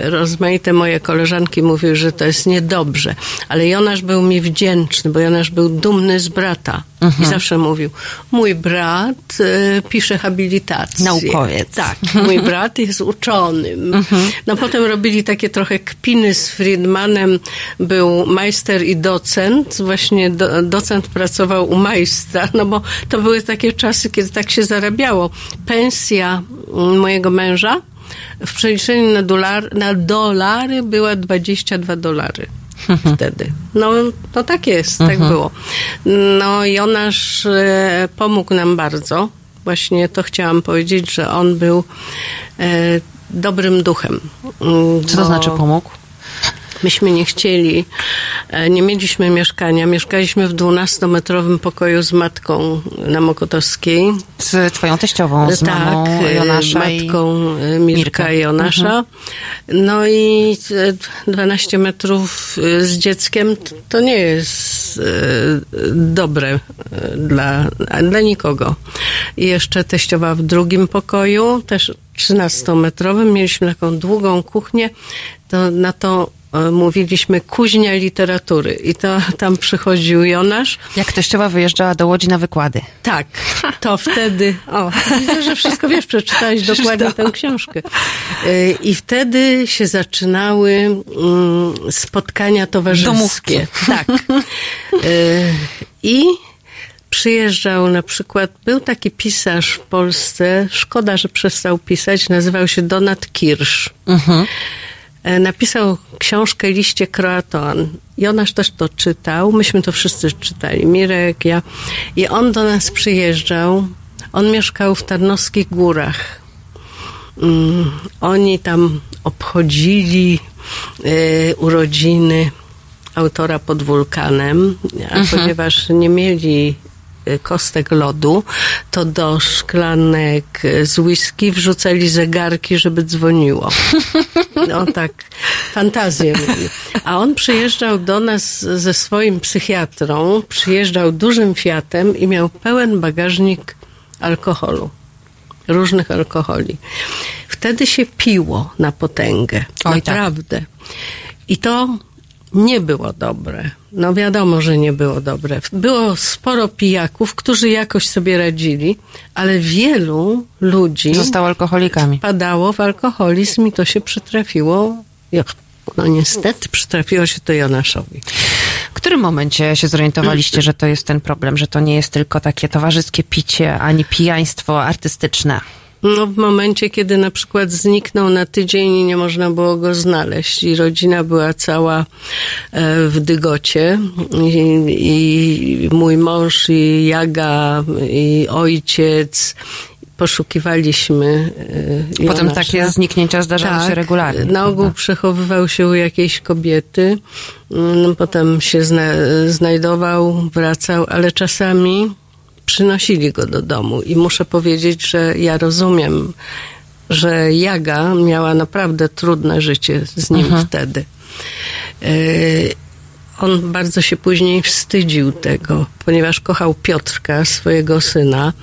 rozmaite moje koleżanki mówiły, że to jest niedobrze. Ale Jonasz był mi wdzięczny, bo Jonasz był dumny z brata. I zawsze mówił, mój brat e, pisze habilitację. Naukowiec. Tak, mój brat jest uczonym. No potem robili takie trochę kpiny z Friedmanem. Był majster i docent. Właśnie do, docent pracował u majstra, no bo to były takie czasy, kiedy tak się zarabiało. Pensja mm, mojego męża w przeliczeniu na, dolar, na dolary była 22 dolary. wtedy. No, no tak jest, tak było. No Jonasz e, pomógł nam bardzo. Właśnie to chciałam powiedzieć, że on był e, dobrym duchem. Co to znaczy pomógł? Myśmy nie chcieli, e, nie mieliśmy mieszkania. Mieszkaliśmy w 12-metrowym pokoju z matką na Mokotowskiej. Z twoją teściową, z mamą e, Jonasza i... matką e, Mirka Mirka. i Jonasza. No i e, 12 metrów z dzieckiem to nie jest dobre dla, dla nikogo. I jeszcze teściowa w drugim pokoju, też 13-metrowym. Mieliśmy taką długą kuchnię. To na to mówiliśmy kuźnia literatury. I to tam przychodził Jonasz. Jak teściowa wyjeżdżała do Łodzi na wykłady. Tak, to wtedy. O, widzę, że wszystko wiesz, przeczytałeś dokładnie tę książkę. Y, I wtedy się zaczynały mm, spotkania towarzyskie. Tak. Y, I przyjeżdżał na przykład, był taki pisarz w Polsce, szkoda, że przestał pisać, nazywał się Donat Kirsch. E, Napisał książkę Liście Kroatoan. Jonasz też to czytał. Myśmy to wszyscy czytali. Mirek, ja. I on do nas przyjeżdżał. On mieszkał w Tarnowskich Górach. Mm, oni tam obchodzili e, urodziny autora pod wulkanem, a ponieważ nie mieli e, kostek lodu, to do szklanek e, z whisky wrzucali zegarki, żeby dzwoniło. No tak, fantazję. A on przyjeżdżał do nas ze swoim psychiatrą, przyjeżdżał dużym Fiatem i miał pełen bagażnik alkoholu, różnych alkoholi. Wtedy się piło na potęgę, Oj, tak. naprawdę. I to nie było dobre. No wiadomo, że nie było dobre. Było sporo pijaków, którzy jakoś sobie radzili, ale wielu ludzi Został alkoholikami. padało w alkoholizm i to się przytrafiło. No niestety przytrafiło się to Jonaszowi. W którym momencie się zorientowaliście, że to jest ten problem, że to nie jest tylko takie towarzyskie picie, ani pijaństwo artystyczne? No w momencie, kiedy na przykład zniknął na tydzień i nie można było go znaleźć i rodzina była cała e, w dygocie i, i mój mąż i Jaga i ojciec poszukiwaliśmy e, Potem Jonasza. takie zniknięcia zdarzały się regularnie. Na ogół prawda? przechowywał się u jakiejś kobiety, mm, potem się zna, znajdował, wracał, ale czasami przynosili go do domu i muszę powiedzieć, że ja rozumiem, że Jaga miała naprawdę trudne życie z nim wtedy. Y, On bardzo się później wstydził tego, ponieważ kochał Piotrka, swojego syna.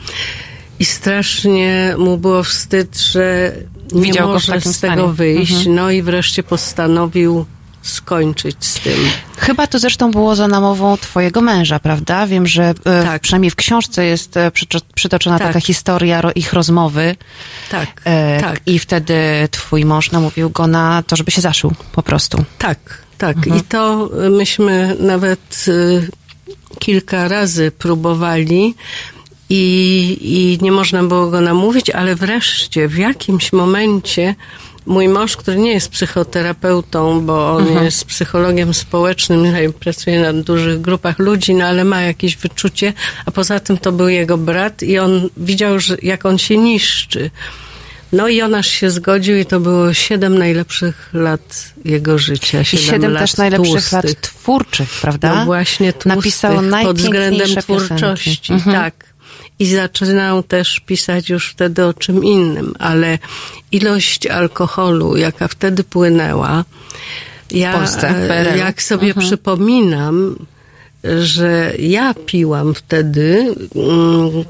I strasznie mu było wstyd, że nie Widział może z tego stanie. wyjść. Mhm. No i wreszcie postanowił skończyć z tym. Chyba to zresztą było za namową twojego męża, prawda? Wiem, że e, Tak. przynajmniej w książce jest e, przyto- przytoczona Tak. taka historia ich rozmowy. Tak, E, tak. I wtedy twój mąż namówił go na to, żeby się zaszył po prostu. Tak, tak. Mhm. I to y, myśmy nawet kilka razy próbowali i, i nie można było go namówić, ale wreszcie w jakimś momencie mój mąż, który nie jest psychoterapeutą, bo on Mhm. jest psychologiem społecznym, pracuje na dużych grupach ludzi, no ale ma jakieś wyczucie, a poza tym to był jego brat i on widział, że jak on się niszczy. No i Jonasz się zgodził i to było siedem najlepszych lat jego życia. I Siedem siedem lat też najlepszych tłustych. lat twórczych, prawda? No właśnie tłustych, Napisał pod względem twórczości. Mhm. Tak. I zaczynał też pisać już wtedy o czym innym, ale ilość alkoholu, jaka wtedy płynęła, ja Polsce, e, jak sobie Mhm. przypominam, że ja piłam wtedy. mm,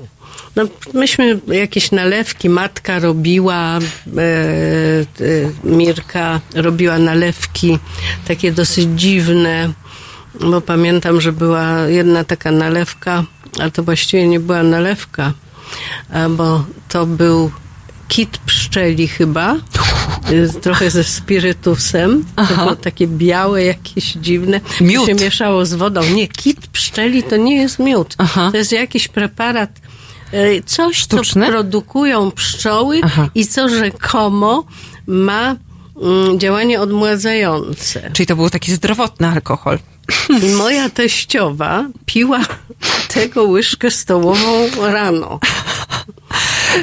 No, myśmy jakieś nalewki, matka robiła, e, e, Mirka robiła nalewki takie dosyć dziwne, bo pamiętam, że była jedna taka nalewka, ale to właściwie nie była nalewka, a bo to był kit pszczeli chyba, trochę ze spirytusem, to było takie białe, jakieś dziwne, Miód. się mieszało z wodą. Nie, kit pszczeli to nie jest miód, Aha. to jest jakiś preparat, y, coś, Sztuczny? co produkują pszczoły Aha. i co rzekomo ma mm, działanie odmładzające. Czyli to był taki zdrowotny alkohol. I moja teściowa piła tego łyżkę stołową rano.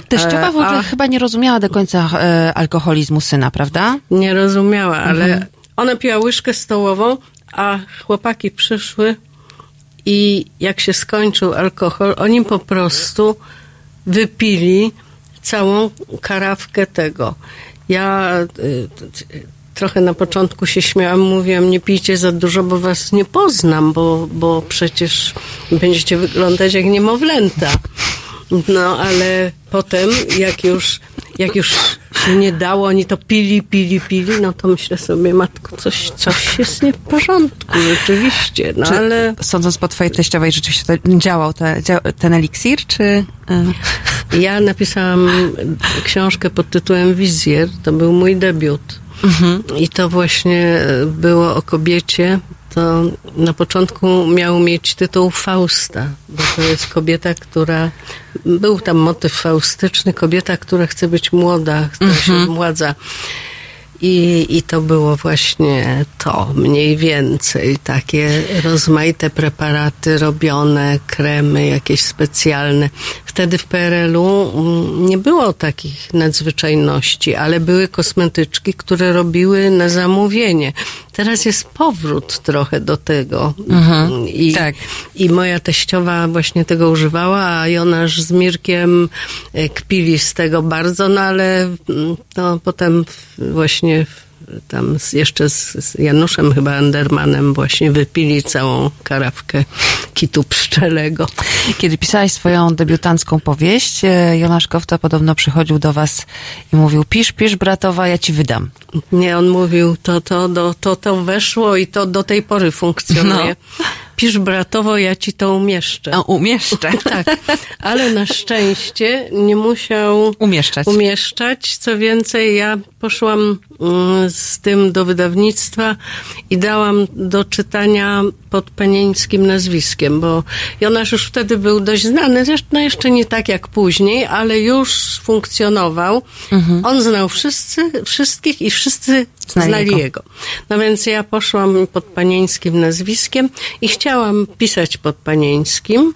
Teściowa w ogóle a- chyba nie rozumiała do końca e, alkoholizmu syna, prawda? Nie rozumiała, ale ona piła łyżkę stołową, a chłopaki przyszły i jak się skończył alkohol, oni po prostu wypili całą karawkę tego. Ja t- trochę na początku się śmiałam, mówiłam, nie pijcie za dużo, bo was nie poznam, bo, bo przecież będziecie wyglądać jak niemowlęta. No, ale potem, jak już, jak już się nie dało, oni to pili, pili, pili, no to myślę sobie, matko, coś, coś jest nie w porządku, rzeczywiście, no Czy, ale... Sądząc po twojej teściowej, rzeczywiście to działał te, ten eliksir, czy... e, Ja napisałam książkę pod tytułem Wizjer. To był mój debiut. I to właśnie było o kobiecie. To na początku miał mieć tytuł Fausta, bo to jest kobieta, która. Był tam motyw faustyczny, kobieta, która chce być młoda, która się odmładza. I, I to było właśnie to, mniej więcej. Takie rozmaite preparaty robione, kremy jakieś specjalne. Wtedy w PRL-u mm, nie było takich nadzwyczajności, ale były kosmetyczki, które robiły na zamówienie. Teraz jest powrót trochę do tego. I, tak. I moja teściowa właśnie tego używała, a Jonasz z Mirkiem e, kpili z tego bardzo, no ale mm, no, potem właśnie w- tam z, jeszcze z, z Januszem chyba Endermanem właśnie wypili całą karawkę kitu pszczelego. Kiedy pisałaś swoją debiutancką powieść, e, Jonasz Kofta podobno przychodził do was i mówił, pisz, pisz bratowa, ja ci wydam. Nie, on mówił, to, to, do, to, to weszło i to do tej pory funkcjonuje. Pisz bratowo, ja ci to umieszczę. A umieszczę. Tak, ale na szczęście nie musiał Umieszczać. umieszczać. Co więcej, ja poszłam z tym do wydawnictwa i dałam do czytania pod panieńskim nazwiskiem, bo Jonasz już wtedy był dość znany, zresztą jeszcze nie tak jak później, ale już funkcjonował. On znał wszyscy, wszystkich i wszyscy Znali znali jego. jego. No więc ja poszłam pod panieńskim nazwiskiem i chciałam pisać pod panieńskim.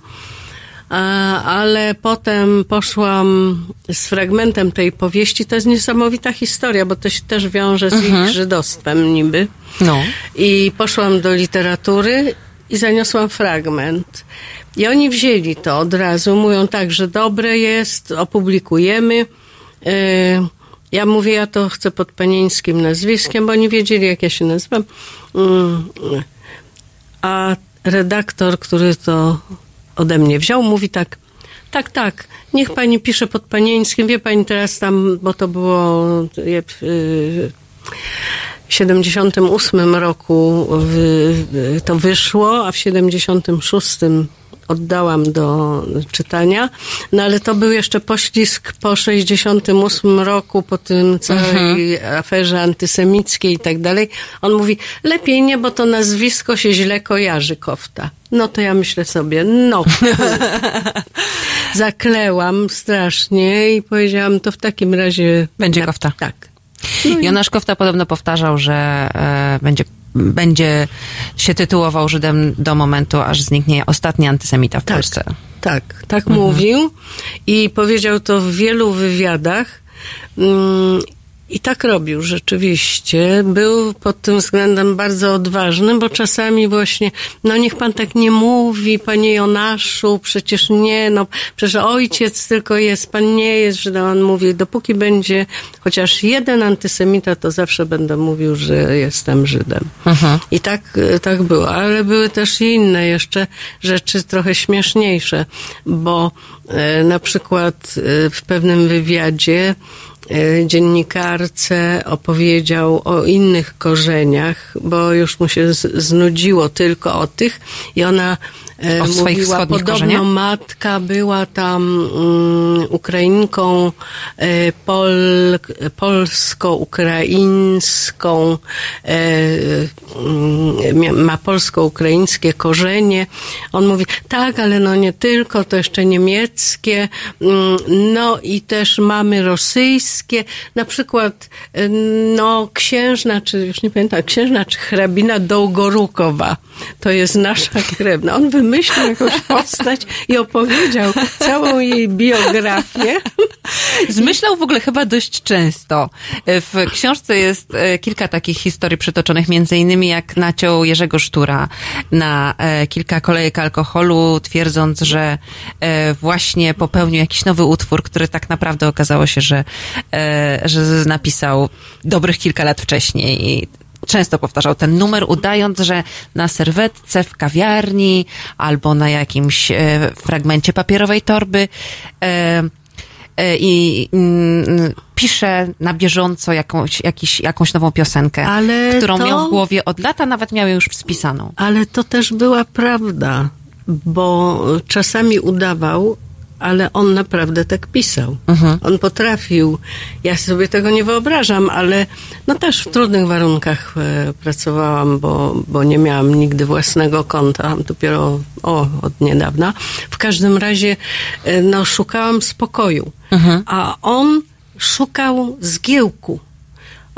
Ale potem poszłam z fragmentem tej powieści. To jest niesamowita historia, bo to się też wiąże z ich żydostwem niby. No. I poszłam do literatury i zaniosłam fragment. I oni wzięli to od razu, mówią tak, że dobre jest, opublikujemy. Yy, Ja mówię, ja to chcę pod panieńskim nazwiskiem, bo oni wiedzieli, jak ja się nazywam. Mm, A redaktor, który to ode mnie wziął, mówi tak, tak, tak, niech pani pisze pod panieńskim, wie pani teraz tam, bo to było w 78 roku to wyszło, a w 76 oddałam do czytania. No ale to był jeszcze poślizg po 68 roku, po tym całej aferze antysemickiej i tak dalej. On mówi, lepiej nie, bo to nazwisko się źle kojarzy, Kofta. No to ja myślę sobie, no. Zaklełam strasznie i powiedziałam, to w takim razie... Będzie Kofta. Tak. Jonasz Kofta podobno powtarzał, że e, będzie, będzie się tytułował Żydem do momentu, aż zniknie ostatni antysemita w Tak. Polsce. Tak, tak mówił i powiedział to w wielu wywiadach. I tak robił rzeczywiście. Był pod tym względem bardzo odważny, bo czasami właśnie, no niech pan tak nie mówi, panie Jonaszu, przecież nie, no przecież ojciec tylko jest, pan nie jest Żydem. On mówi, dopóki będzie chociaż jeden antysemita, to zawsze będę mówił, że jestem Żydem. I tak, tak było, ale były też i inne jeszcze rzeczy trochę śmieszniejsze, bo na przykład e, w pewnym wywiadzie e, dziennikarce opowiedział o innych korzeniach, bo już mu się znudziło tylko o tych i ona e, O swoich mówiła, podobno korzeniach? matka była tam mm, Ukrainką e, pol, polsko-ukraińską, e, mm, ma polsko-ukraińskie korzenie. On mówi, tak, ale no nie tylko, to jeszcze niemieckie mm, no i też mamy rosyjskie, na przykład y, no księżna, czy już nie pamiętam, księżna czy hrabina Dołgorukowa, to jest nasza krewna. On wymyślił jakąś postać i opowiedział całą jej biografię. Zmyślał w ogóle chyba dość często. W książce jest e, kilka takich historii przytoczonych, między innymi jak naciął Jerzego Sztura na e, kilka kolejek alkoholu, twierdząc, że e, właśnie popełnił jakiś nowy utwór, który tak naprawdę okazało się, że, że napisał dobrych kilka lat wcześniej. Często powtarzał ten numer, udając, że na serwetce w kawiarni albo na jakimś e, fragmencie papierowej torby e, e, i mm, pisze na bieżąco jakąś, jakiś, jakąś nową piosenkę, Ale którą to- miał w głowie od lata, nawet miał już spisaną. Ale to też była prawda, bo czasami udawał, ale on naprawdę tak pisał. On potrafił, ja sobie tego nie wyobrażam, ale no też w trudnych warunkach e, pracowałam, bo, bo nie miałam nigdy własnego konta, dopiero o, od niedawna. W każdym razie e, no, szukałam spokoju, a on szukał zgiełku.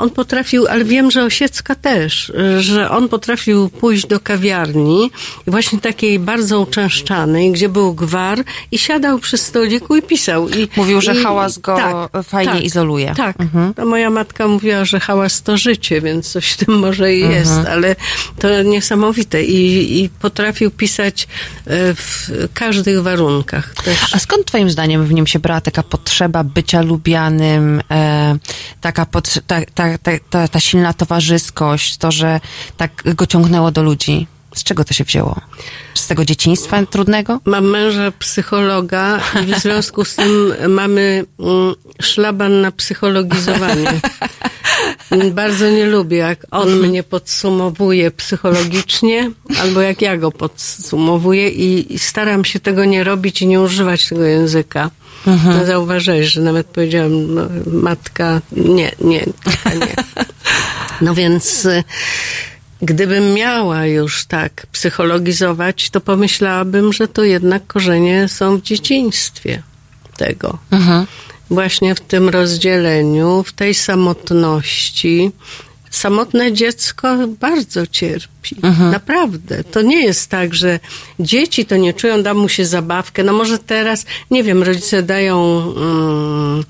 On potrafił, ale wiem, że Osiecka też, że on potrafił pójść do kawiarni, właśnie takiej bardzo uczęszczanej, gdzie był gwar i siadał przy stoliku i pisał. I, Mówił, że i, hałas go fajnie izoluje. Tak. To moja matka mówiła, że hałas to życie, więc coś w tym może i jest, ale to niesamowite. I, I potrafił pisać e, w każdych warunkach. Też. A skąd twoim zdaniem w nim się brała taka potrzeba bycia lubianym, e, taka pot, ta, ta, ta, ta, ta silna towarzyskość, to, że tak go ciągnęło do ludzi? Z czego to się wzięło? Z tego dzieciństwa trudnego? Mam męża psychologa i w związku z tym mamy mm, szlaban na psychologizowanie. Bardzo nie lubię, jak on mnie podsumowuje psychologicznie, albo jak ja go podsumowuję i, i staram się tego nie robić i nie używać tego języka. No, zauważyłeś, że nawet powiedziałam, no, matka, nie, nie, nie. No więc y, gdybym miała już tak psychologizować, to pomyślałabym, że to jednak korzenie są w dzieciństwie tego. Właśnie w tym rozdzieleniu, w tej samotności. Samotne dziecko bardzo cierpi. Naprawdę. To nie jest tak, że dzieci to nie czują, da mu się zabawkę. No może teraz, nie wiem, rodzice dają mm,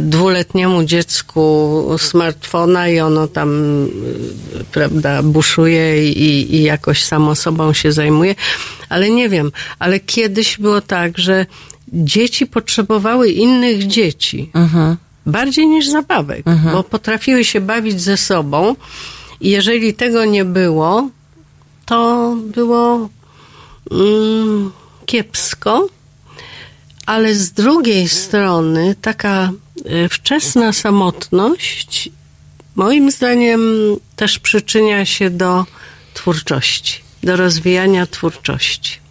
dwuletniemu dziecku smartfona i ono tam, y, prawda, buszuje i, i jakoś samo sobą się zajmuje. Ale nie wiem, ale kiedyś było tak, że dzieci potrzebowały innych dzieci. Bardziej niż zabawek, bo potrafiły się bawić ze sobą i jeżeli tego nie było, to było mm, kiepsko, ale z drugiej strony taka e, wczesna samotność moim zdaniem też przyczynia się do twórczości, do rozwijania twórczości.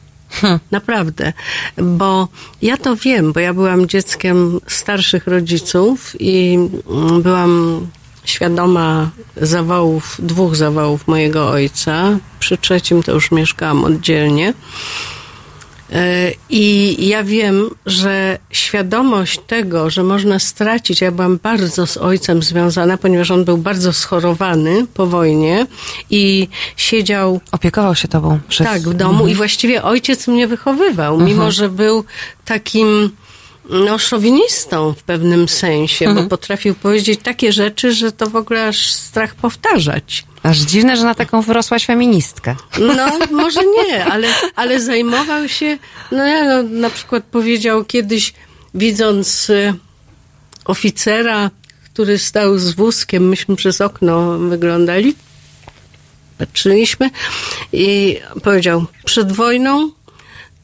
Naprawdę, bo ja to wiem, bo ja byłam dzieckiem starszych rodziców i mm, byłam świadoma zawałów, dwóch zawałów mojego ojca. Przy trzecim to już mieszkałam oddzielnie. E, I ja wiem, że świadomość tego, że można stracić, ja byłam bardzo z ojcem związana, ponieważ on był bardzo schorowany po wojnie i siedział Opiekował się tobą przez... tak, w domu i właściwie ojciec mnie wychowywał, mimo że był takim no, szowinistą w pewnym sensie, bo potrafił powiedzieć takie rzeczy, że to w ogóle aż strach powtarzać. Aż dziwne, że na taką wyrosłaś feministkę. No, może nie, ale, ale zajmował się, no, ja, no na przykład powiedział kiedyś, widząc y, oficera, który stał z wózkiem, myśmy przez okno wyglądali, patrzyliśmy i powiedział, przed wojną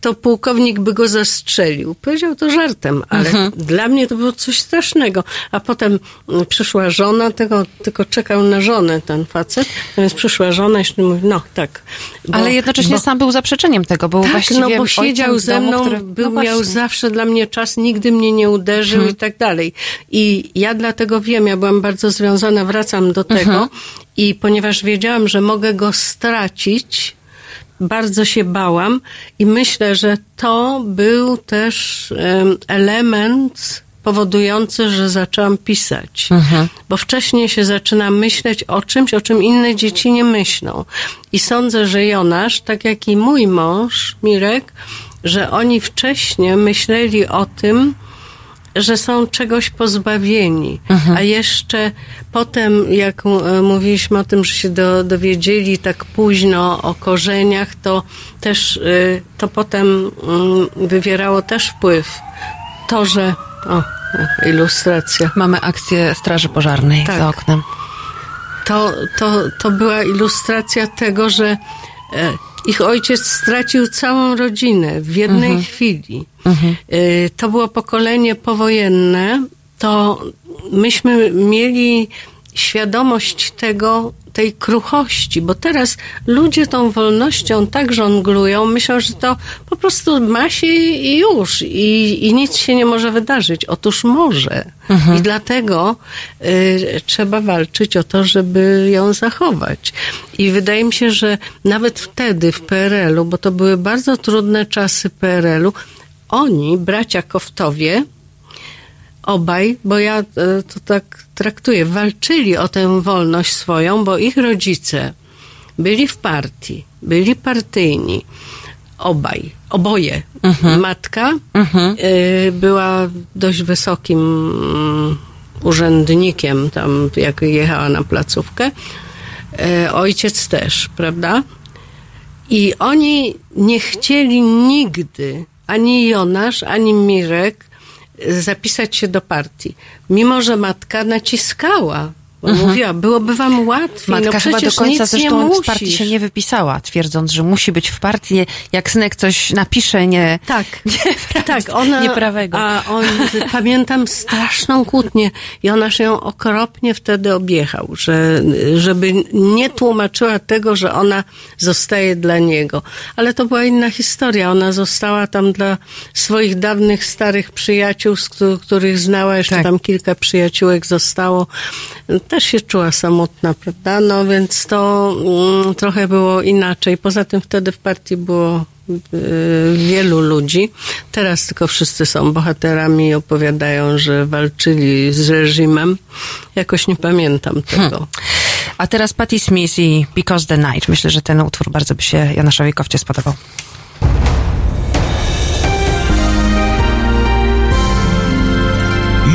to pułkownik by go zastrzelił. Powiedział to żartem, ale dla mnie to było coś strasznego. A potem mm, przyszła żona tego, tylko czekał na żonę ten facet, natomiast przyszła żona i mówi, no tak. Bo- Ale jednocześnie bo- sam był zaprzeczeniem tego, był tak, właściwie no bo siedział ze domu, mną, który... był, no miał zawsze dla mnie czas, nigdy mnie nie uderzył Mhm. i tak dalej. I ja dlatego wiem, ja byłam bardzo związana, wracam do tego Mhm. i ponieważ wiedziałam, że mogę go stracić, bardzo się bałam i myślę, że to był też em, element powodujący, że zaczęłam pisać. Bo wcześniej się zaczyna myśleć o czymś, o czym inne dzieci nie myślą. I sądzę, że Jonasz, tak jak i mój mąż, Mirek, że oni wcześniej myśleli o tym, że są czegoś pozbawieni. A jeszcze potem, jak e, mówiliśmy o tym, że się do, dowiedzieli tak późno o korzeniach, to też e, to potem mm, wywierało też wpływ. To, że. O, ilustracja. Mamy akcję Straży Pożarnej Tak. za oknem. to, to, to była ilustracja tego, że e, ich ojciec stracił całą rodzinę w jednej chwili. E, to było pokolenie powojenne, to myśmy mieli świadomość tego, tej kruchości, bo teraz ludzie tą wolnością tak żonglują, myślą, że to po prostu ma się i już, i, i nic się nie może wydarzyć. Otóż może. I dlatego y, trzeba walczyć o to, żeby ją zachować. I wydaje mi się, że nawet wtedy w PRL-u, bo to były bardzo trudne czasy PRL-u, oni, bracia Koftowie, obaj, bo ja e, to tak traktuję, walczyli o tę wolność swoją, bo ich rodzice byli w partii, byli partyjni. Obaj, oboje. Matka e, była dość wysokim mm, urzędnikiem, tam jak jechała na placówkę. E, Ojciec też, prawda? I oni nie chcieli nigdy, ani Jonasz, ani Mirek, zapisać się do partii. Mimo, że matka naciskała. Bo mówiła, byłoby wam łatwiej. Matka no chyba do końca zresztą z partii się nie wypisała, twierdząc, że musi być w partii. Jak synek coś napisze, nie... Tak, Nie, tak, ona, nieprawego. a on, pamiętam straszną kłótnię i ona się ją okropnie wtedy objechał, że, żeby nie tłumaczyła tego, że ona zostaje dla niego. Ale to była inna historia. Ona została tam dla swoich dawnych, starych przyjaciół, z któ- których znała, jeszcze Tak. tam kilka przyjaciółek zostało. Też się czuła samotna, prawda? No więc to mm, trochę było inaczej. Poza tym wtedy w partii było y, wielu ludzi. Teraz tylko wszyscy są bohaterami i opowiadają, że walczyli z reżimem. Jakoś nie pamiętam tego. A teraz Patti Smith i Because the Night. Myślę, że ten utwór bardzo by się Janaszowi Kowcie spodobał.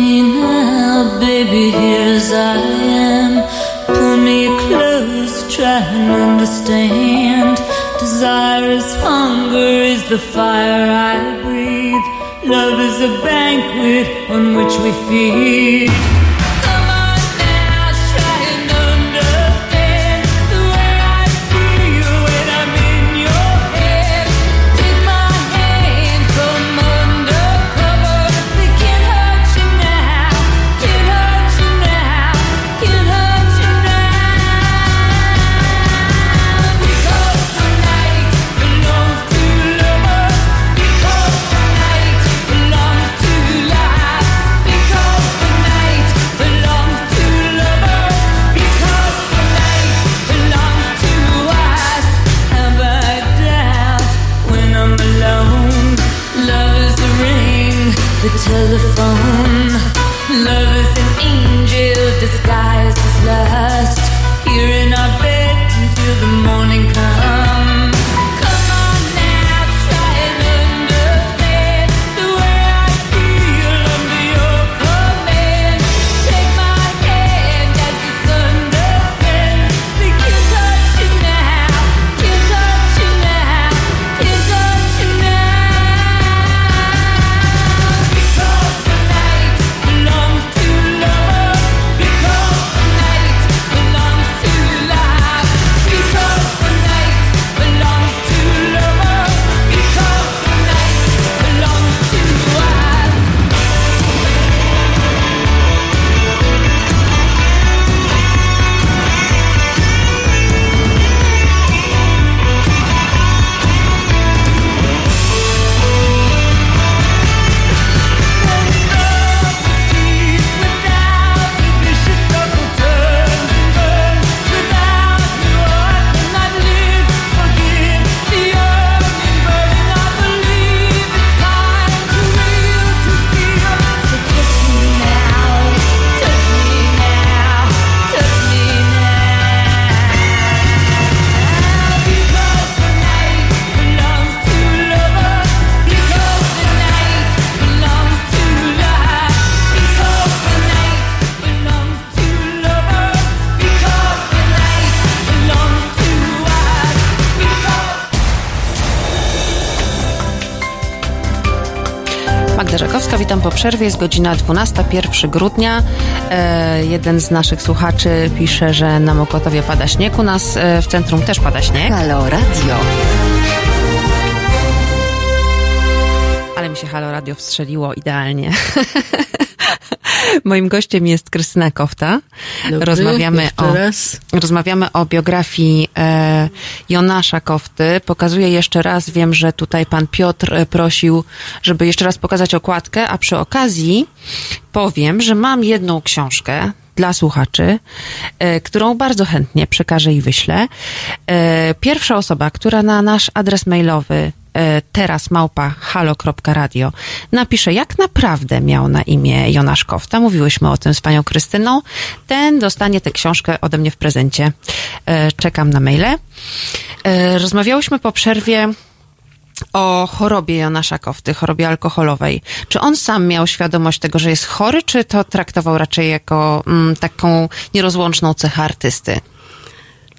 Me now, baby, here as I am. Pull me close, try and understand. Desire is hunger, is the fire I breathe. Love is a banquet on which we feed. Przerwie. Jest godzina 12, 1 grudnia. E, jeden z naszych słuchaczy pisze, że na Mokotowie pada śnieg. U nas e, w centrum też pada śnieg. Halo Radio. Ale mi się Halo Radio wstrzeliło idealnie. Moim gościem jest Krystyna Kofta. Dobry, rozmawiamy o, rozmawiamy o biografii e, Jonasza Kofty. Pokazuję jeszcze raz, wiem, że tutaj pan Piotr e, prosił, żeby jeszcze raz pokazać okładkę, a przy okazji powiem, że mam jedną książkę dla słuchaczy, e, którą bardzo chętnie przekażę i wyślę. E, pierwsza osoba, która na nasz adres mailowy teraz małpa halo.radio napisze, jak naprawdę miał na imię Jonasz Kofta. Mówiłyśmy o tym z panią Krystyną. Ten dostanie tę książkę ode mnie w prezencie. E, Czekam na maile. E, Rozmawiałyśmy po przerwie o chorobie Jonasza Kofty, chorobie alkoholowej. Czy on sam miał świadomość tego, że jest chory, czy to traktował raczej jako mm, taką nierozłączną cechę artysty?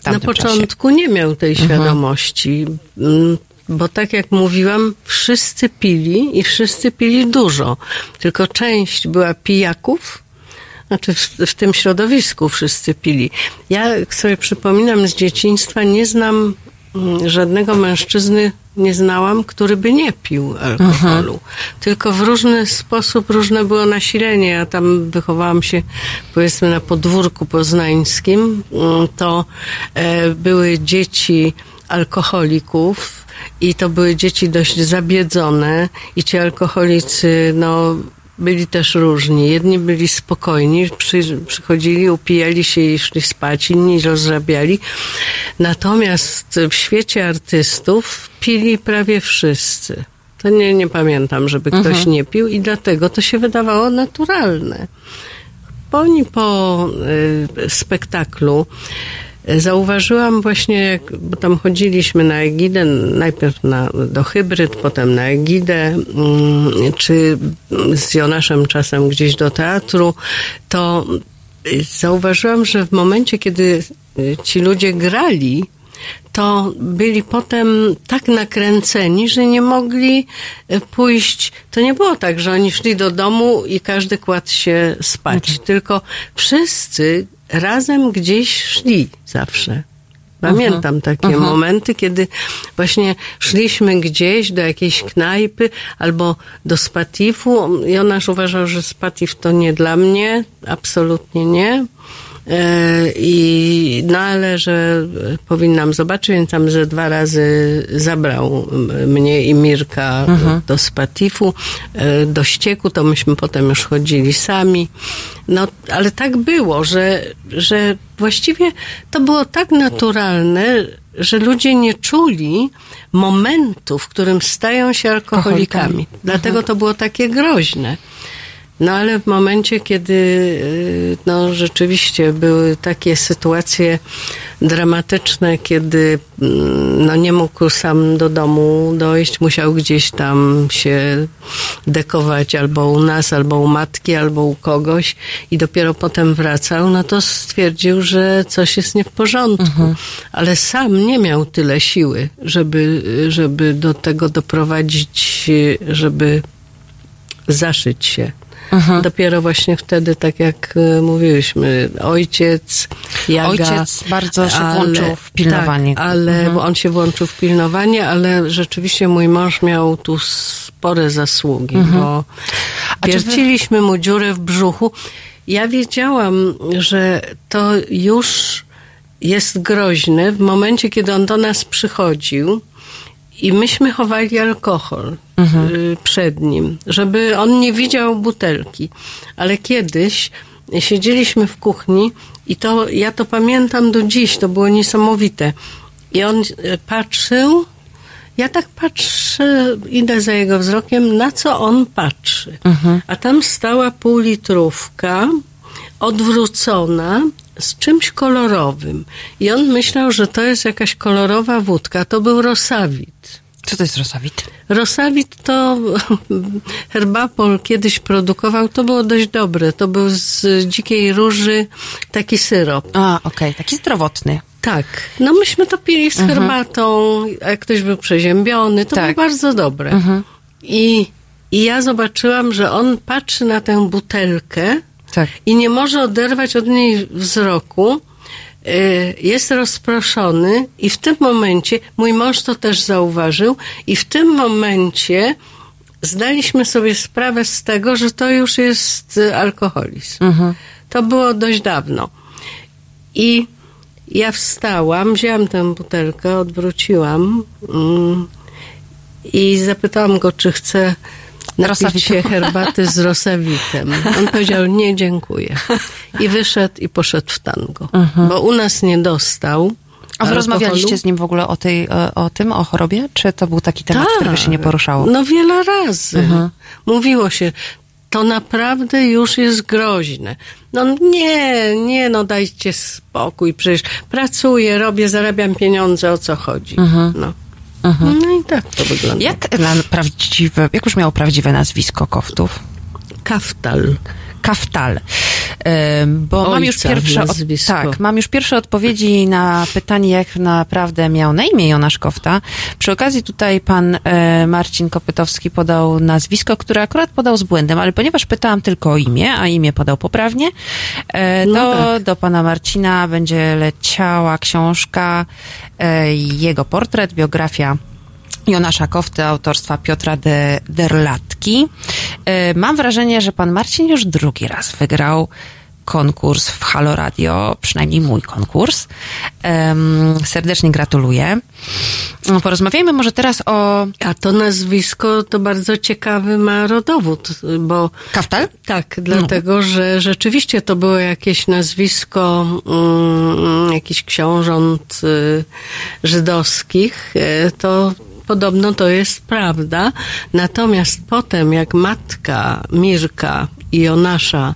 Na tamtym czasie? początku nie miał tej świadomości, mm, bo tak jak mówiłam, wszyscy pili i wszyscy pili dużo. Tylko część była pijaków, znaczy w, w tym środowisku wszyscy pili. Ja sobie przypominam z dzieciństwa, nie znam mm, żadnego mężczyzny, nie znałam, który by nie pił alkoholu. Tylko w różny sposób, różne było nasilenie. Ja tam wychowałam się, powiedzmy, na podwórku poznańskim. Mm, To e, były dzieci alkoholików i to były dzieci dość zabiedzone i ci alkoholicy, no, byli też różni. Jedni byli spokojni, przy, przychodzili, upijali się i szli spać, inni rozrabiali. Natomiast w świecie artystów pili prawie wszyscy. To nie, nie pamiętam, żeby ktoś nie pił i dlatego to się wydawało naturalne. Oni po y, spektaklu zauważyłam właśnie, bo tam chodziliśmy na Egidę, najpierw na, do Hybryd, potem na Egidę, mm, czy z Jonaszem czasem gdzieś do teatru, to y, zauważyłam, że w momencie, kiedy y, ci ludzie grali, to byli potem tak nakręceni, że nie mogli e, pójść. To nie było tak, że oni szli do domu i każdy kładł się spać, tylko wszyscy razem gdzieś szli zawsze. Pamiętam takie momenty, kiedy właśnie szliśmy gdzieś do jakiejś knajpy albo do Spatifu. Jonasz uważał, że Spatif to nie dla mnie, absolutnie nie. E, I, no ale, że powinnam zobaczyć, więc tam ze dwa razy zabrał mnie i Mirka do Spatifu, e, do ścieku, to myśmy potem już chodzili sami. No, ale tak było, że, że właściwie to było tak naturalne, że ludzie nie czuli momentu, w którym stają się alkoholikami. Dlatego to było takie groźne. No ale w momencie, kiedy y, no, rzeczywiście były takie sytuacje dramatyczne, kiedy mm, no, nie mógł sam do domu dojść, musiał gdzieś tam się dekować albo u nas, albo u matki, albo u kogoś i dopiero potem wracał, no to stwierdził, że coś jest nie w porządku. Ale sam nie miał tyle siły, żeby, żeby do tego doprowadzić, żeby zaszyć się. Dopiero właśnie wtedy, tak jak e, mówiłyśmy, ojciec, Jaga. Ojciec bardzo się włączył w pilnowanie. Tak, ale bo on się włączył w pilnowanie, ale rzeczywiście mój mąż miał tu spore zasługi, bo A czy wy- mu dziurę w brzuchu. Ja wiedziałam, że to już jest groźne w momencie, kiedy on do nas przychodził i myśmy chowali alkohol y, przed nim, żeby on nie widział butelki. Ale kiedyś siedzieliśmy w kuchni i to ja to pamiętam do dziś, to było niesamowite. I on y, patrzył, ja tak patrzę, idę za jego wzrokiem, na co on patrzy. A tam stała półlitrówka odwrócona z czymś kolorowym. I on myślał, że to jest jakaś kolorowa wódka. To był rosawit. Co to jest rosawit? Rosawit to Herbapol kiedyś produkował, to było dość dobre. To był z dzikiej róży taki syrop. A, okej, taki zdrowotny. Tak. No myśmy to pili z herbatą, a jak ktoś był przeziębiony, to Tak. było bardzo dobre. I I ja zobaczyłam, że on patrzy na tę butelkę Tak. i nie może oderwać od niej wzroku. Y, Jest rozproszony i w tym momencie, mój mąż to też zauważył, i w tym momencie zdaliśmy sobie sprawę z tego, że to już jest y, alkoholizm. To było dość dawno. I ja wstałam, wzięłam tę butelkę, odwróciłam mm, i zapytałam go, czy chce napić się herbaty z rosawitem. On powiedział, nie, dziękuję. I wyszedł i poszedł w tango. Bo u nas nie dostał. Mhm. A wy rozmawialiście z nim w ogóle o, tej, o, o tym, o chorobie? Czy to był taki temat, Tak. którego się nie poruszało? No wiele razy. Mówiło się, to naprawdę już jest groźne. No nie, nie, no dajcie spokój, przecież pracuję, robię, zarabiam pieniądze, o co chodzi. No. No i tak to wygląda. Jak, na prawdziwe, jak już miało prawdziwe nazwisko koftów? Kaftal. Kaftal. Bo mam już Ojca pierwsze. Od, tak, mam już pierwsze odpowiedzi na pytanie, jak naprawdę miał na imię Jonasz Kofta. Przy okazji tutaj pan e, Marcin Kopytowski podał nazwisko, które akurat podał z błędem, ale ponieważ pytałam tylko o imię, a imię podał poprawnie, e, to No tak. do pana Marcina będzie leciała książka, e, jego portret, biografia Jonasza Kofty autorstwa Piotra de Derlatki. E, Mam wrażenie, że pan Marcin już drugi raz wygrał konkurs w Halo Radio, przynajmniej mój konkurs. Serdecznie gratuluję. No, Porozmawiajmy może teraz o A to nazwisko to bardzo ciekawy ma rodowód, bo Kaftal? Tak, dlatego, że rzeczywiście to było jakieś nazwisko mm, jakichś książąt y, żydowskich. Y, to podobno to jest prawda. Natomiast potem, jak matka Mirka i Jonasza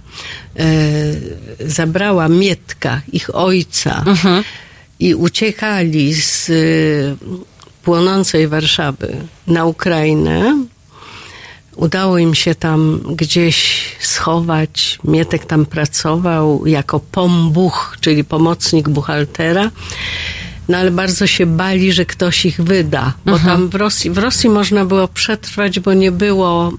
y, zabrała Mietka, ich ojca, i uciekali z y, płonącej Warszawy na Ukrainę, Udało im się tam gdzieś schować. Mietek tam pracował jako pombuch, czyli pomocnik buchaltera. No ale bardzo się bali, że ktoś ich wyda, bo tam w Rosji, w Rosji można było przetrwać, bo nie było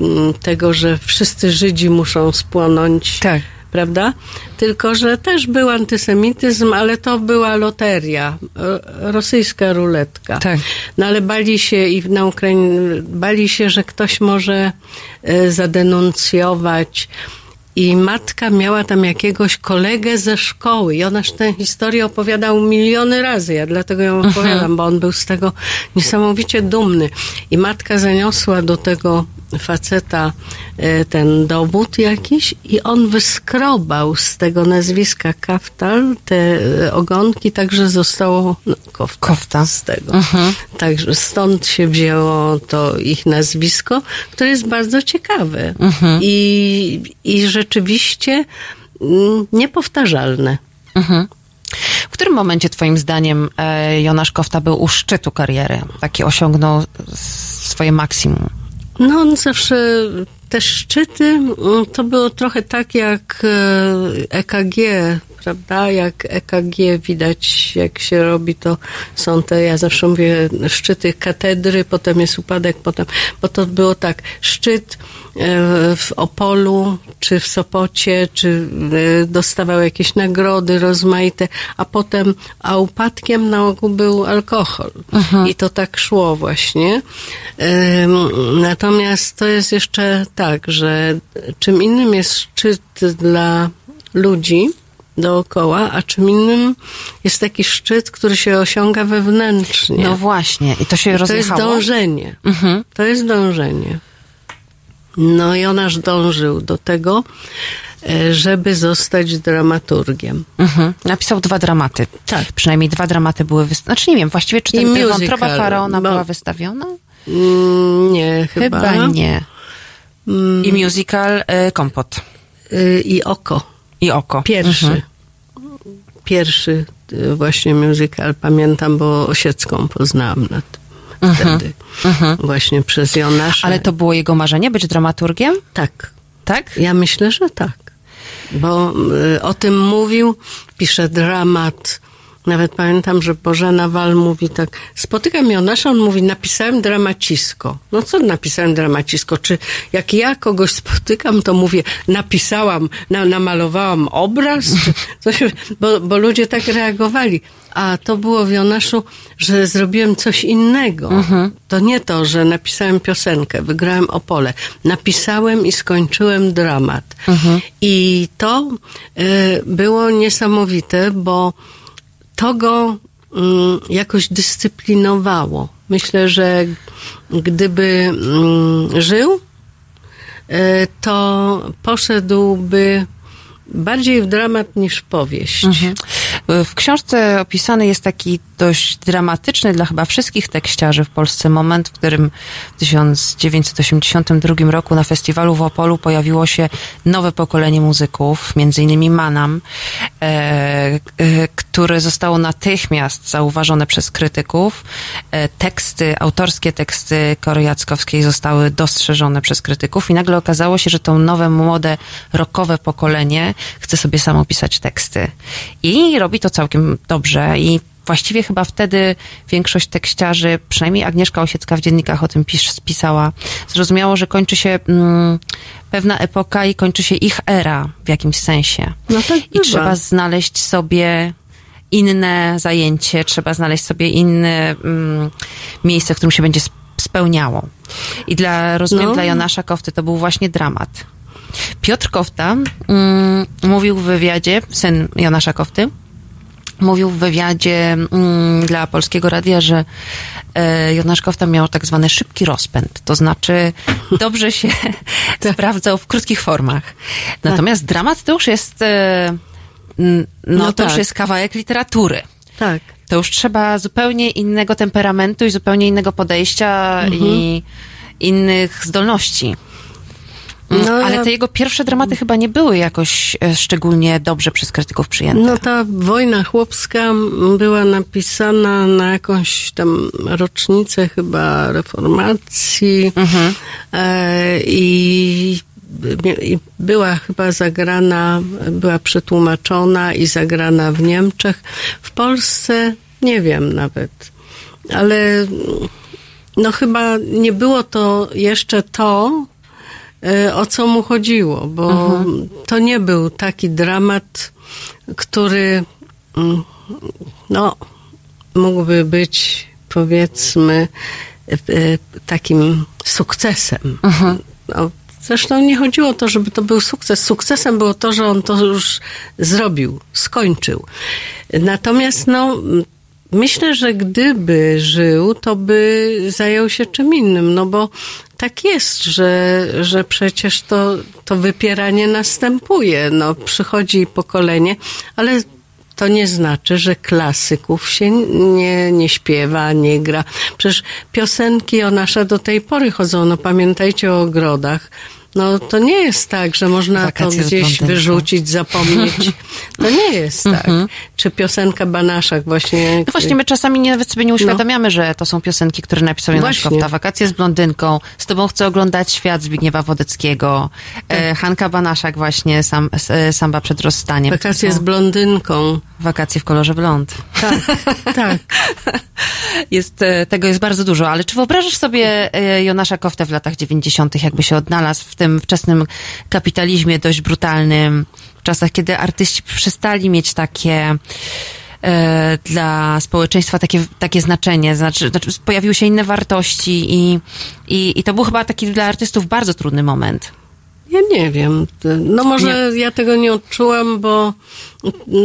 mm, tego, że wszyscy Żydzi muszą spłonąć Tak. prawda? Tylko, że też był antysemityzm, ale to była loteria, rosyjska ruletka. Tak. No ale bali się i na Ukrainie, bali się, że ktoś może e, zadenuncjować. I matka miała tam jakiegoś kolegę ze szkoły. I ona tę historię opowiadał miliony razy. Ja dlatego ją opowiadam, bo on był z tego niesamowicie dumny. I matka zaniosła do tego faceta e, ten dowód jakiś i on wyskrobał z tego nazwiska Kaftal te e, ogonki, także zostało no, kofta, Kofta. z tego. Także stąd się wzięło to ich nazwisko, które jest bardzo ciekawe i, i rzeczywiście mm, niepowtarzalne. W którym momencie twoim zdaniem e, Jonasz Kofta był u szczytu kariery? Taki osiągnął swoje maksimum. No on zawsze te szczyty mm, to było trochę tak jak e, EKG, prawda? Jak EKG widać, jak się robi, to są te, ja zawsze mówię, szczyty katedry, potem jest upadek, potem, bo to było tak, szczyt e, w Opolu, czy w Sopocie, czy e, dostawał jakieś nagrody rozmaite, a potem, a upadkiem na ogół był alkohol. I to tak szło właśnie. Natomiast to jest jeszcze tak, że czym innym jest szczyt dla ludzi dookoła, a czym innym jest taki szczyt, który się osiąga wewnętrznie. No właśnie, i to się to jest rozjechało. dążenie. To jest dążenie. No Jonasz dążył do tego, e, żeby zostać dramaturgiem. Mhm. Napisał dwa dramaty. Tak. Przynajmniej dwa dramaty były wystawione. Znaczy nie wiem, właściwie czy I ten Wątroba Faraona bo- była wystawiona? Mm, Nie, chyba. Chyba nie. Mm, I musical y, Kompot. y, I oko. I Oko. Pierwszy. Mhm. Pierwszy y, właśnie musical, pamiętam, bo Osiecką poznałam na tym wtedy. Właśnie przez Jonasza. Mhm. Ale to było jego marzenie, być dramaturgiem? Tak. Tak? Ja myślę, że tak. Bo y, o tym mówił, pisze dramat Nawet pamiętam, że Bożena Wal mówi tak, spotykam Jonasza, on mówi, napisałem dramacisko. No co napisałem dramacisko? Czy jak ja kogoś spotykam, to mówię, napisałam, na, namalowałam obraz? Coś, bo, bo ludzie tak reagowali. A to było w Jonaszu, że zrobiłem coś innego. To nie to, że napisałem piosenkę, wygrałem Opole. Napisałem i skończyłem dramat. I to y, było niesamowite, bo to go mm, jakoś dyscyplinowało. Myślę, że gdyby mm, żył, e, to poszedłby bardziej w dramat niż powieść. W książce opisany jest taki dość dramatyczny dla chyba wszystkich tekściarzy w Polsce moment, w którym w 1982 roku na festiwalu w Opolu pojawiło się nowe pokolenie muzyków, między innymi Manam, e, e, które zostało natychmiast zauważone przez krytyków. E, teksty, autorskie teksty Kory Jackowskiej zostały dostrzeżone przez krytyków i nagle okazało się, że to nowe, młode, rockowe pokolenie chce sobie samo pisać teksty. I robi to całkiem dobrze i właściwie chyba wtedy większość tekściarzy, przynajmniej Agnieszka Osiecka w dziennikach o tym pis, pisała, zrozumiało, że kończy się mm, pewna epoka i kończy się ich era w jakimś sensie. No tak I bywa. trzeba znaleźć sobie inne zajęcie, trzeba znaleźć sobie inne mm, miejsce, w którym się będzie sp- spełniało. I dla, rozumiem, No. dla Jonasza Kofty to był właśnie dramat. Piotr Kofta mm, mówił w wywiadzie, syn Jonasza Kofty, mówił w wywiadzie mm, dla Polskiego Radia, że e, Jonasz Kofta miał tak zwany szybki rozpęd, to znaczy dobrze się sprawdzał w krótkich formach. Natomiast dramat to już jest, e, no, No to już tak. jest kawałek literatury. Tak. To już trzeba zupełnie innego temperamentu i zupełnie innego podejścia i innych zdolności. Mm, No, Ale te jego pierwsze dramaty chyba nie były jakoś e, szczególnie dobrze przez krytyków przyjęte. No ta wojna chłopska była napisana na jakąś tam rocznicę chyba reformacji e, i, i była chyba zagrana, była przetłumaczona i zagrana w Niemczech. W Polsce nie wiem nawet, ale no chyba nie było to jeszcze to, o co mu chodziło, bo to nie był taki dramat, który mm, no, mógłby być powiedzmy e, e, takim sukcesem. No, zresztą nie chodziło o to, żeby to był sukces. Sukcesem było to, że on to już zrobił, skończył. Natomiast no, myślę, że gdyby żył, to by zajął się czym innym, no bo tak jest, że, że przecież to, to wypieranie następuje. No, przychodzi pokolenie, ale to nie znaczy, że klasyków się nie, nie śpiewa, nie gra. Przecież piosenki o nasze do tej pory chodzą. No pamiętajcie o ogrodach. No to nie jest tak, że można Wakacje to gdzieś wyrzucić, zapomnieć. To nie jest tak. Czy piosenka Banaszak właśnie. No właśnie, my czasami nie- nawet sobie nie uświadamiamy, że to są piosenki, które napisał Janusz Właśnie. Kofta. Wakacje z blondynką, z tobą chcę oglądać świat Zbigniewa Wodeckiego, e, Hanka Banaszak właśnie, sam, e, Samba przed rozstaniem. Wakacje z są blondynką. Wakacje w kolorze blond. Tak, tak. Jest, e, tego jest bardzo dużo, ale czy wyobrażasz sobie Jonasza Koftę w latach 90., jakby się odnalazł w tym wczesnym kapitalizmie dość brutalnym, w czasach, kiedy artyści przestali mieć takie e, dla społeczeństwa takie, takie znaczenie, znaczy, znaczy pojawiły się inne wartości i, i, i to był chyba taki dla artystów bardzo trudny moment. Ja nie wiem. No może ja tego nie odczułam, bo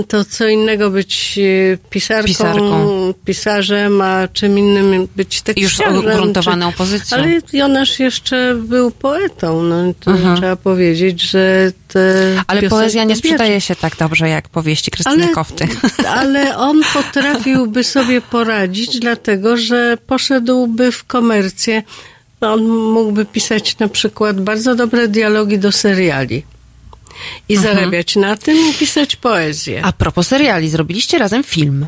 to co innego być e, pisarką, Pisarką. pisarzem, a czym innym być I już tekściarzem. ugruntowaną czy- pozycją. Ale Jonasz jeszcze był poetą, no i to Mhm. trzeba powiedzieć, że te Ale poezja nie sprzedaje się tak dobrze jak powieści Krystyny ale, Kofty. ale on potrafiłby sobie poradzić, dlatego że poszedłby w komercję. On mógłby pisać na przykład bardzo dobre dialogi do seriali i zarabiać na tym i pisać poezję. A propos seriali, zrobiliście razem film.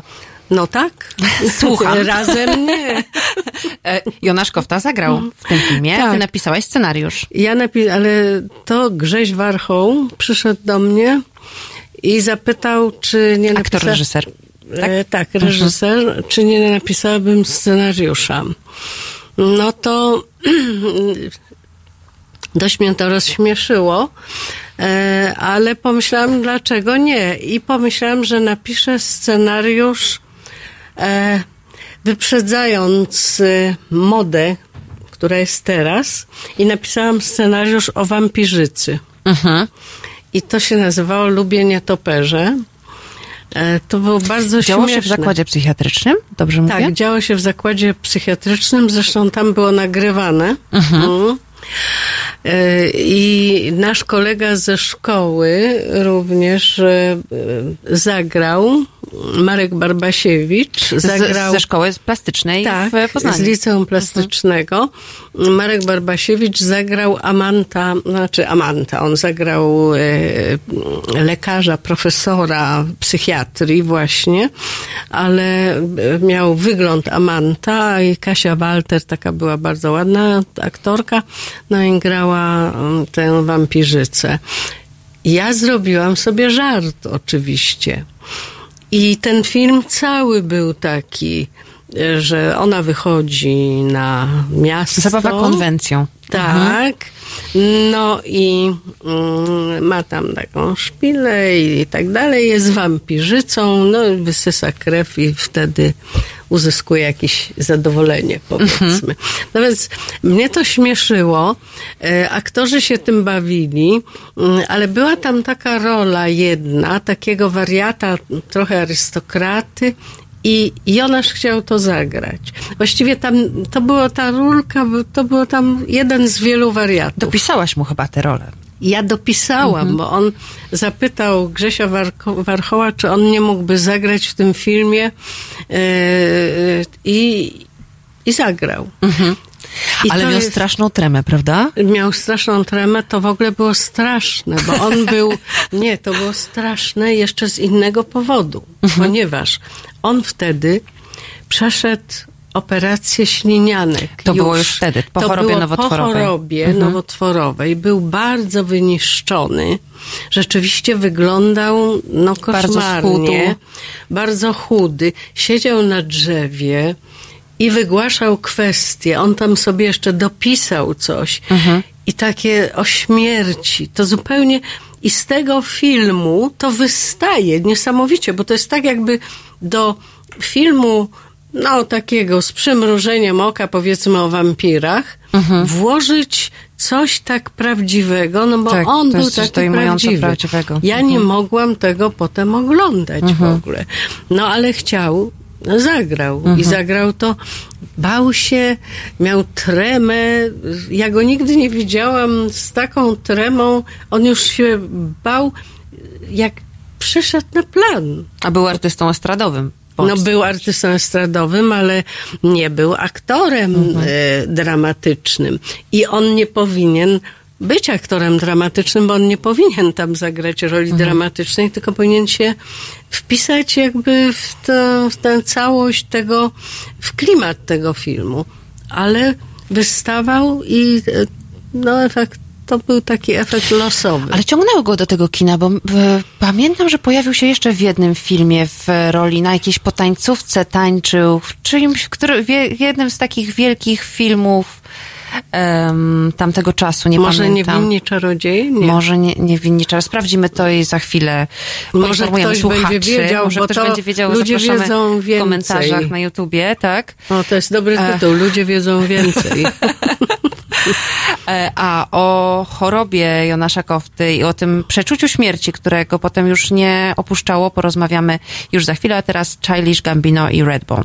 No tak. Słucham. Razem nie. E, Jonasz Kofta zagrał w tym filmie, Tak. ty napisałaś scenariusz. Ja napi- ale to Grześ Warchoł przyszedł do mnie i zapytał, czy nie Aktor, napisa- reżyser. E, tak, reżyser, czy nie napisałabym scenariusza. No to dość mnie to rozśmieszyło, e, ale pomyślałam, dlaczego nie. I pomyślałam, że napiszę scenariusz e, wyprzedzając e, modę, która jest teraz i napisałam scenariusz o wampirzycy. Mhm. I to się nazywało Lubię nietoperze. E, To było bardzo Działo się w śmieszne. zakładzie psychiatrycznym? Dobrze mówię? Tak, działo się w zakładzie psychiatrycznym, zresztą tam było nagrywane. Mhm. E, I nasz kolega ze szkoły również e, zagrał, Marek Barbasiewicz, zagrał Z, ze szkoły plastycznej tak, w Poznaniu. z liceum plastycznego. Marek Barbasiewicz zagrał Amanta, znaczy Amanta, on zagrał e, lekarza, profesora psychiatrii właśnie, ale e, miał wygląd Amanta i Kasia Walter, taka była bardzo ładna aktorka, no i grała mm, tę wampirzycę. Ja zrobiłam sobie żart oczywiście. I ten film cały był taki, e, że ona wychodzi na miasto. Zabawa konwencją. Tak. No i mm, ma tam taką szpilę i tak dalej. Jest wampirzycą, no i wysysa krew i wtedy uzyskuje jakieś zadowolenie, powiedzmy. No więc mnie to śmieszyło. E, aktorzy się tym bawili, mm, ale była tam taka rola jedna, takiego wariata, trochę arystokraty i Jonasz chciał to zagrać. Właściwie tam, to była ta rulka, to było tam jeden z wielu wariatów. Dopisałaś mu chyba tę rolę. Ja dopisałam, bo on zapytał Grzesia Warko- Warchoła, czy on nie mógłby zagrać w tym filmie yy, i, i zagrał. I Ale miał jest- straszną tremę, prawda? miał straszną tremę, to w ogóle było straszne, bo on był, nie, to było straszne jeszcze z innego powodu, ponieważ on wtedy przeszedł operację ślinianek. To było już wtedy, po to chorobie nowotworowej. Po chorobie Mhm. nowotworowej. Był bardzo wyniszczony. Rzeczywiście wyglądał no Bardzo koszmarnie. schudł. Bardzo chudy. Siedział na drzewie i wygłaszał kwestie. On tam sobie jeszcze dopisał coś. Mhm. I takie o śmierci. To zupełnie... I z tego filmu to wystaje niesamowicie, bo to jest tak jakby do filmu no takiego z przymrużeniem oka, powiedzmy o wampirach, włożyć coś tak prawdziwego, no bo Tak, on był taki prawdziwy. prawdziwego. Ja nie mogłam tego potem oglądać w ogóle. No ale chciał, no, zagrał i zagrał to. Bał się, miał tremę. Ja go nigdy nie widziałam z taką tremą. On już się bał, jak przyszedł na plan. A był artystą estradowym. No był artystą estradowym, ale nie był aktorem e, dramatycznym. I on nie powinien być aktorem dramatycznym, bo on nie powinien tam zagrać roli dramatycznej, tylko powinien się wpisać jakby w, to, w tę całość tego, w klimat tego filmu. Ale wystawał i no efekt, to był taki efekt losowy. Ale ciągnęło go do tego kina, bo e, pamiętam, że pojawił się jeszcze w jednym filmie w roli na jakiejś potańcówce tańczył, w czymś, który, w je- jednym z takich wielkich filmów em, tamtego czasu, nie Może pamiętam. niewinni czarodzieje? Nie. Może nie, nie winni czas. Sprawdzimy to i za chwilę Może ktoś słuchaczy. będzie wiedział, Może bo ktoś to będzie wiedział, ludzie wiedzą w więcej. komentarzach na YouTubie, tak? O, to jest dobry tytuł. Ludzie wiedzą więcej. E, A o chorobie Jonasza Kofty i o tym przeczuciu śmierci, którego potem już nie opuszczało, porozmawiamy już za chwilę, a teraz Childish Gambino i Redbone.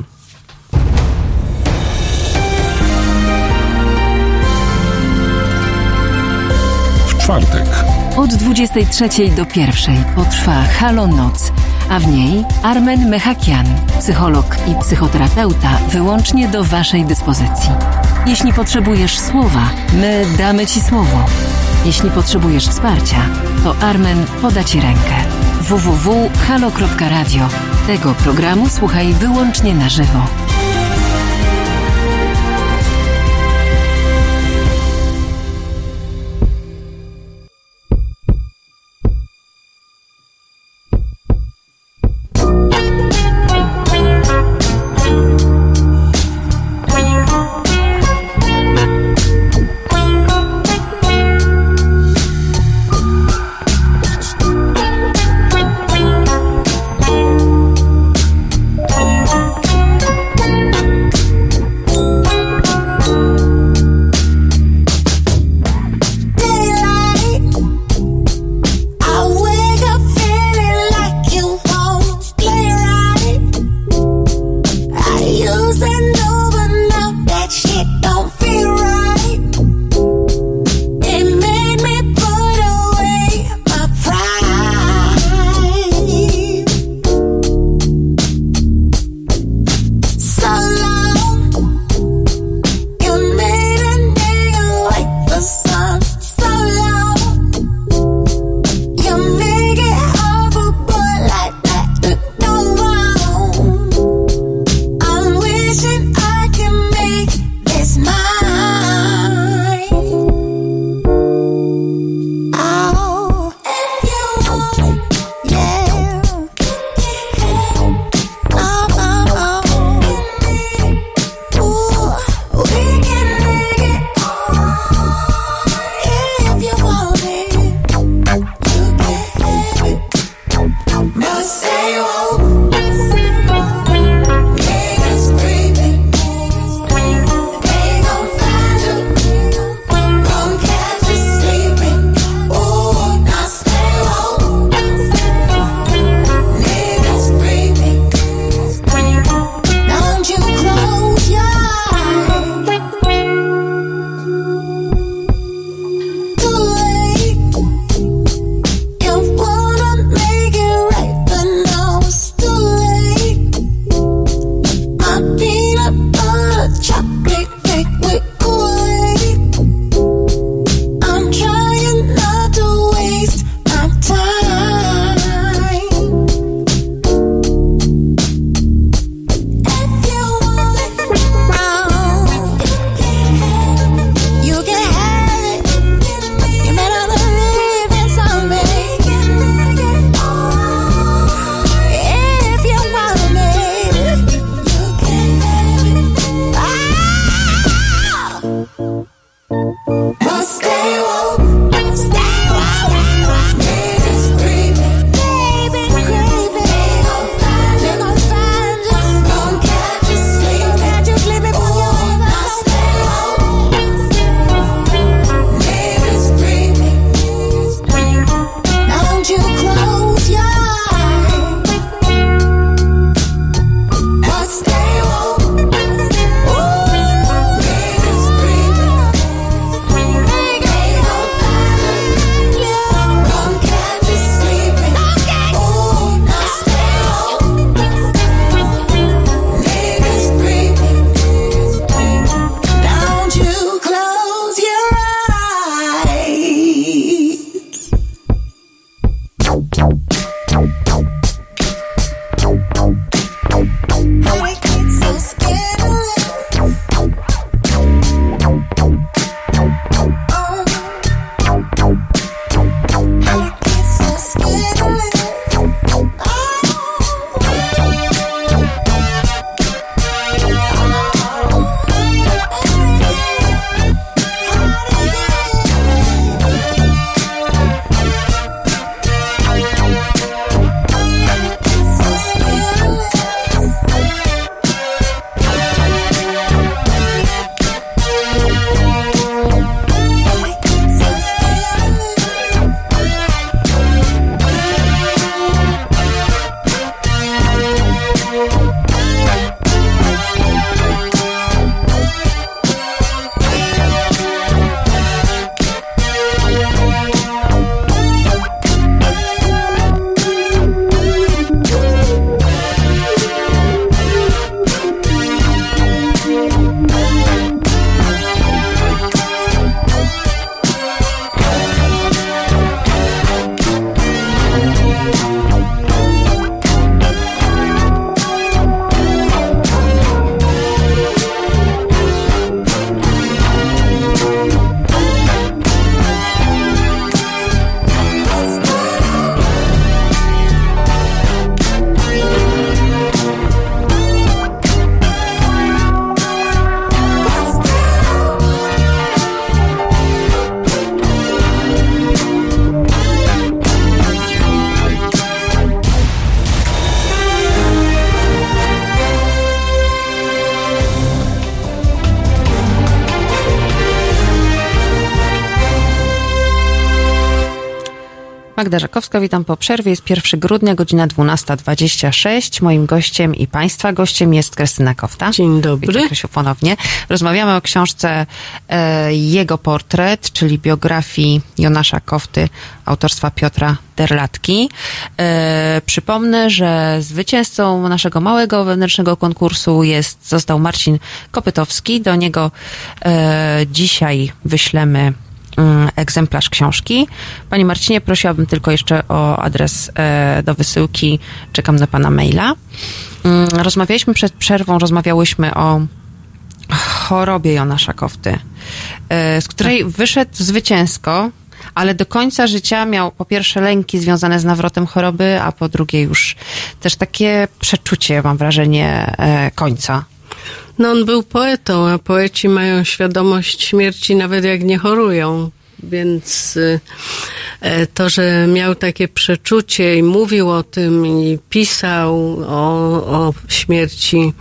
Czwartek Od 23 do 1 potrwa Halo Noc, a w niej Armen Mechakian, psycholog i psychoterapeuta, wyłącznie do Waszej dyspozycji. Jeśli potrzebujesz słowa, my damy Ci słowo. Jeśli potrzebujesz wsparcia, to Armen poda Ci rękę. www.halo.radio. Tego programu słuchaj wyłącznie na żywo. Magda Żakowska, witam po przerwie. Jest 1 grudnia, godzina 12.26. Moim gościem i Państwa gościem jest Krystyna Kofta. Dzień dobry. Witam Krysiu ponownie. Rozmawiamy o książce e, Jego portret, czyli biografii Jonasza Kofty autorstwa Piotra Derlatki. E, przypomnę, że zwycięzcą naszego małego wewnętrznego konkursu jest, został Marcin Kopytowski. Do niego e, dzisiaj wyślemy egzemplarz książki. Panie Marcinie, prosiłabym tylko jeszcze o adres e, do wysyłki. Czekam na Pana maila. Mm, Rozmawialiśmy przed przerwą, rozmawiałyśmy o chorobie Jonasza Kofty, e, z której wyszedł zwycięsko, ale do końca życia miał po pierwsze lęki związane z nawrotem choroby, a po drugie już też takie przeczucie, mam wrażenie, e, końca. No on był poetą, a poeci mają świadomość śmierci nawet jak nie chorują. Więc y, e, to, że miał takie przeczucie i mówił o tym i pisał o, o śmierci.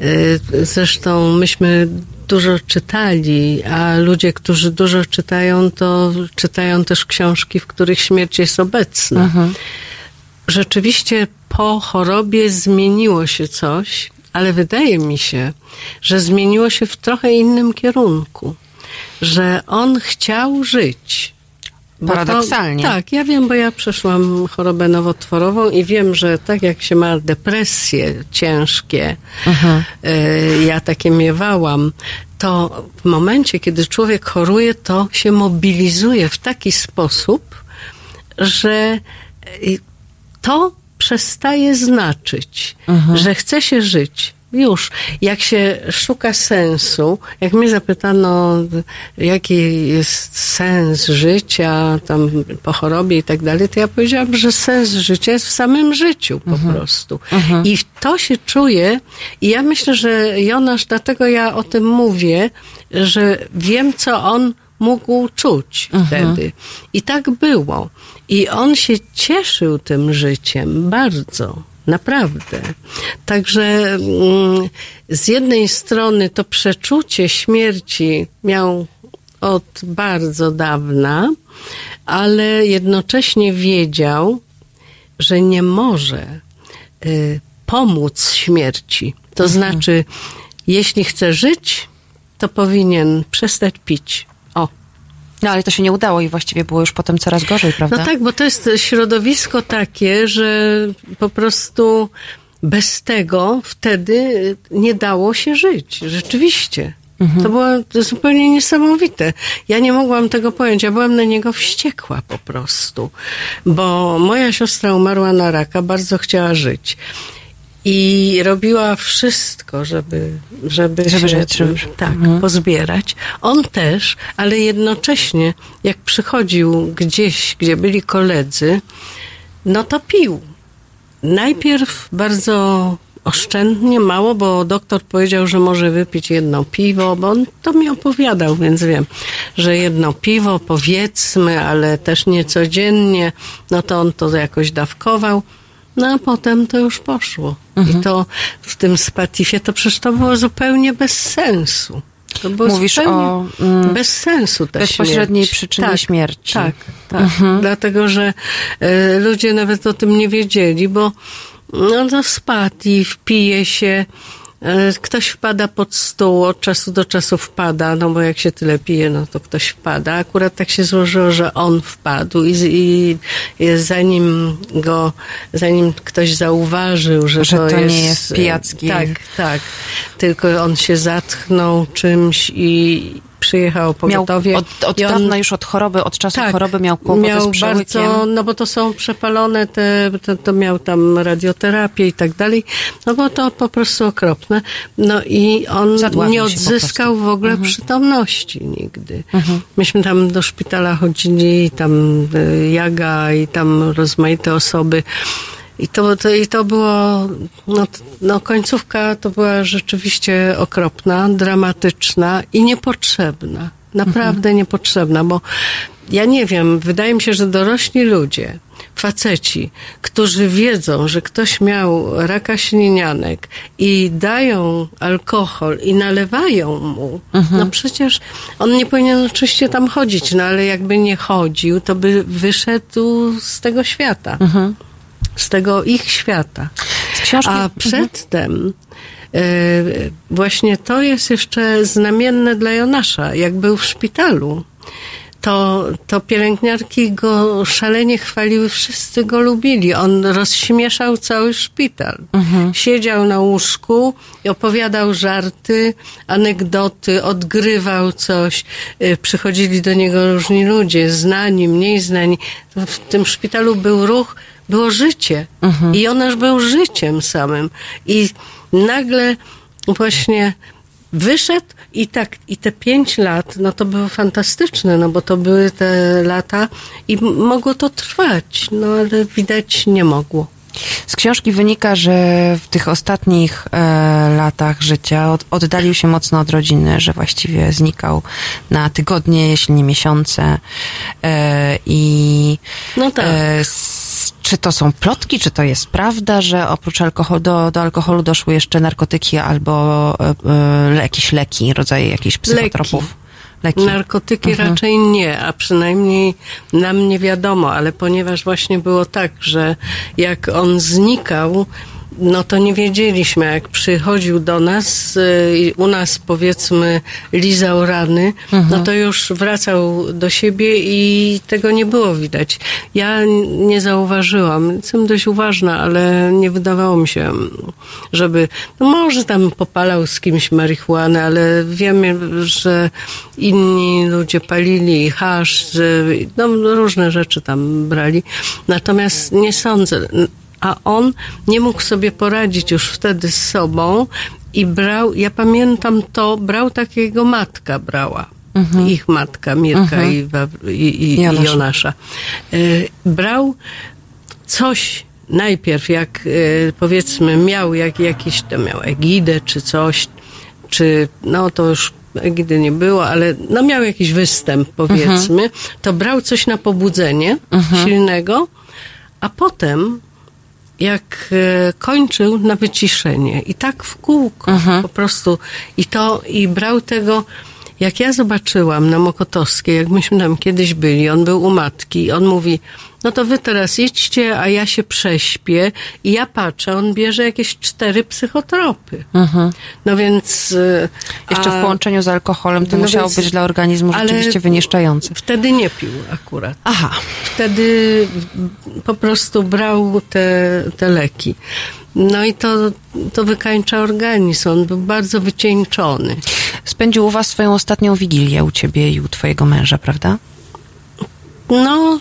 y, Zresztą myśmy dużo czytali, a ludzie, którzy dużo czytają, to czytają też książki, w których śmierć jest obecna rzeczywiście po chorobie zmieniło się coś, ale wydaje mi się, że zmieniło się w trochę innym kierunku. Że on chciał żyć. Bo to- Paradoksalnie. tak, ja wiem, bo ja przeszłam chorobę nowotworową i wiem, że tak jak się ma depresje ciężkie, y, ja takie miewałam, to w momencie, kiedy człowiek choruje, to się mobilizuje w taki sposób, że y, to przestaje znaczyć, że chce się żyć. Już, jak się szuka sensu, jak mnie zapytano, jaki jest sens życia, tam po chorobie i tak dalej, to ja powiedziałam, że sens życia jest w samym życiu po prostu. I to się czuje, i ja myślę, że Jonasz, dlatego ja o tym mówię, że wiem, co on mógł czuć wtedy. I tak było. I on się cieszył tym życiem bardzo. Naprawdę. Także mm, z jednej strony to przeczucie śmierci miał od bardzo dawna, ale jednocześnie wiedział, że nie może y, pomóc śmierci. To znaczy, jeśli chce żyć, to powinien przestać pić. No ale to się nie udało i właściwie było już potem coraz gorzej, prawda? no tak, bo to jest środowisko takie, że po prostu bez tego wtedy nie dało się żyć. Rzeczywiście. To było zupełnie niesamowite. Ja nie mogłam tego pojąć. Ja byłam na niego wściekła po prostu. Bo moja siostra umarła na raka, bardzo chciała żyć. I robiła wszystko, żeby, żeby, Żeby się żeby- tak, pozbierać. On też, ale jednocześnie, jak przychodził gdzieś, gdzie byli koledzy, no to pił. Najpierw bardzo oszczędnie, mało, bo doktor powiedział, że może wypić jedno piwo, bo on to mi opowiadał, więc wiem, że jedno piwo powiedzmy, ale też nie codziennie, no to on to jakoś dawkował. No a potem to już poszło. I to w tym spatifie to przecież to było zupełnie bez sensu. To było Mówisz o, mm, bez sensu ta bezpośredniej śmierć. przyczynie tak, śmierci. Tak, tak. Dlatego, że e, ludzie nawet o tym nie wiedzieli, bo no to spadł i wpije się. E, Ktoś wpada pod stół, od czasu do czasu wpada, no bo jak się tyle pije, no to ktoś wpada. Akurat tak się złożyło, że on wpadł i, i, i zanim go, zanim ktoś zauważył, że, Że to nie jest, jest pijacki. Tak, tak. Tylko on się zatchnął czymś i przyjechał Miał pogotowie. od, od on- dawna już od choroby, od czasu tak, choroby miał kłopoty miał z przełykiem. bardzo, no bo to są przepalone te, to, to miał tam radioterapię i tak dalej, no bo to po prostu okropne. No i on Zadławił nie odzyskał w ogóle przytomności nigdy. Myśmy tam do szpitala chodzili, tam y, Jaga i tam rozmaite osoby. I to, to, I to było, no, no końcówka to była rzeczywiście okropna, dramatyczna i niepotrzebna. Naprawdę niepotrzebna, bo ja nie wiem, wydaje mi się, że dorośli ludzie faceci, którzy wiedzą, że ktoś miał raka ślinianek i dają alkohol i nalewają mu, no przecież on nie powinien oczywiście tam chodzić, no ale jakby nie chodził, to by wyszedł z tego świata. Z tego ich świata. Książki... A przedtem e, właśnie to jest jeszcze znamienne dla Jonasza, jak był w szpitalu. To, to pielęgniarki go szalenie chwaliły, wszyscy go lubili. On rozśmieszał cały szpital. Siedział na łóżku i opowiadał żarty, anegdoty, odgrywał coś. Y, Przychodzili do niego różni ludzie, znani, mniej znani. W tym szpitalu był ruch, było życie. I Jonasz był życiem samym. I nagle właśnie wyszedł i tak, i te pięć lat, no to było fantastyczne, no bo to były te lata i mogło to trwać, no ale widać nie mogło. Z książki wynika, że w tych ostatnich e, latach życia od, oddalił się mocno od rodziny, że właściwie znikał na tygodnie, jeśli nie miesiące. E, I No tak. e, s, czy to są plotki, czy to jest prawda, że oprócz alkoholu, do, do alkoholu doszły jeszcze narkotyki albo e, jakieś leki, rodzaje jakichś psychotropów? Leki. Narkotyki raczej nie, a przynajmniej nam nie wiadomo, ale ponieważ właśnie było tak, że jak on znikał, no to nie wiedzieliśmy, jak przychodził do nas y, i u nas powiedzmy lizał rany, no to już wracał do siebie i tego nie było widać. Ja nie zauważyłam, jestem dość uważna, ale nie wydawało mi się, żeby, no może tam popalał z kimś marihuanę, ale wiemy, że inni ludzie palili hasz, że, no różne rzeczy tam brali. Natomiast nie sądzę, a on nie mógł sobie poradzić już wtedy z sobą i brał, ja pamiętam to, brał tak jak jego matka brała. Ich matka, Mirka i, Wa- i, i, i Jonasz. Jonasza. Y, brał coś najpierw, jak y, powiedzmy miał jak, jakiś, to miał egidę czy coś, czy no to już egidy nie było, ale no miał jakiś występ powiedzmy, to brał coś na pobudzenie silnego, a potem jak e, kończył na wyciszenie i tak w kółko po prostu. I to i brał tego jak ja zobaczyłam na Mokotowskiej, jak myśmy tam kiedyś byli, on był u matki on mówi, no to wy teraz idźcie, a ja się prześpię i ja patrzę, on bierze jakieś cztery psychotropy. No więc... e, Jeszcze w a połączeniu z alkoholem to No musiało więc- być dla organizmu rzeczywiście wyniszczające. Wtedy nie pił akurat. Aha. wtedy po prostu brał te, te leki. No i to, to wykańcza organizm. On był bardzo wycieńczony. Spędził u was swoją ostatnią wigilię u ciebie i u twojego męża, prawda? No,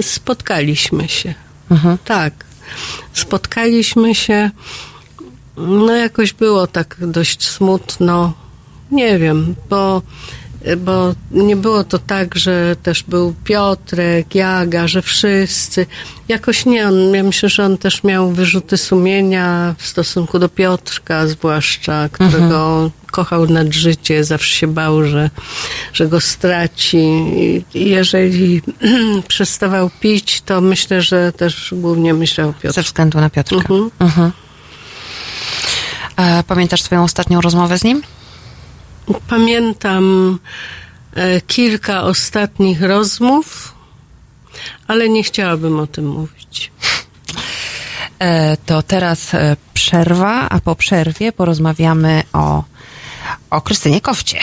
spotkaliśmy się. Mhm. Tak. Spotkaliśmy się. No, jakoś było tak dość smutno. Nie wiem, bo, bo nie było to tak, że też był Piotrek, Jaga, że wszyscy. Jakoś nie, on, ja myślę, że on też miał wyrzuty sumienia w stosunku do Piotrka, zwłaszcza, którego kochał nad życie, zawsze się bał, że, że go straci. I jeżeli przestawał pić, to myślę, że też głównie myślał o Ze Piotrze. względu na Piotrka. Mhm. Mhm. Pamiętasz swoją ostatnią rozmowę z nim? Pamiętam e, kilka ostatnich rozmów, ale nie chciałabym o tym mówić. E, to teraz e, przerwa, a po przerwie porozmawiamy o, o Krystynie Kowcie.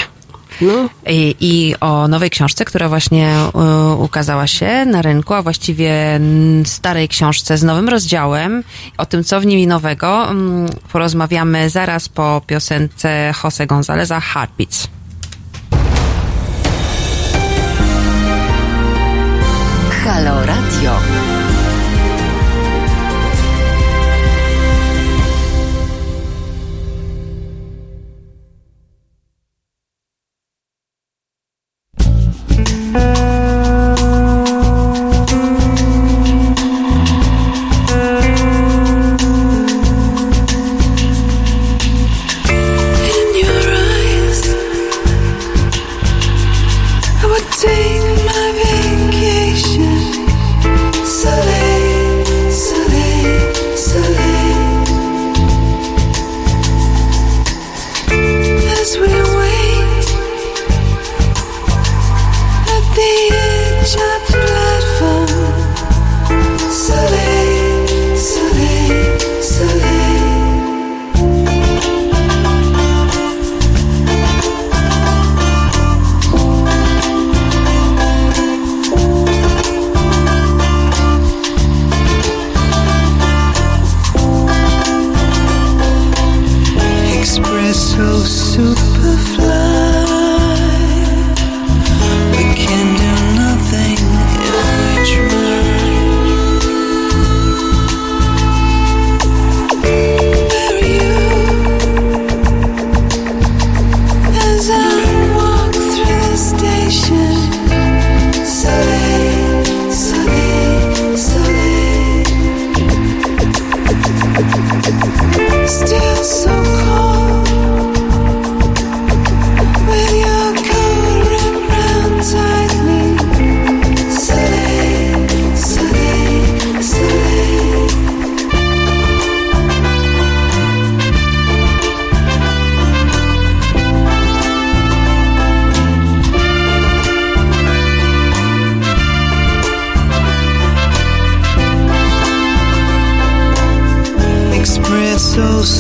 No, I, I o nowej książce, która właśnie e, ukazała się na rynku, a właściwie starej książce z nowym rozdziałem. O tym, co w nim nowego, mm, porozmawiamy zaraz po piosence Jose Gonzaleza Heartbeats. Halo Radio.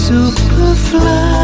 Superfly.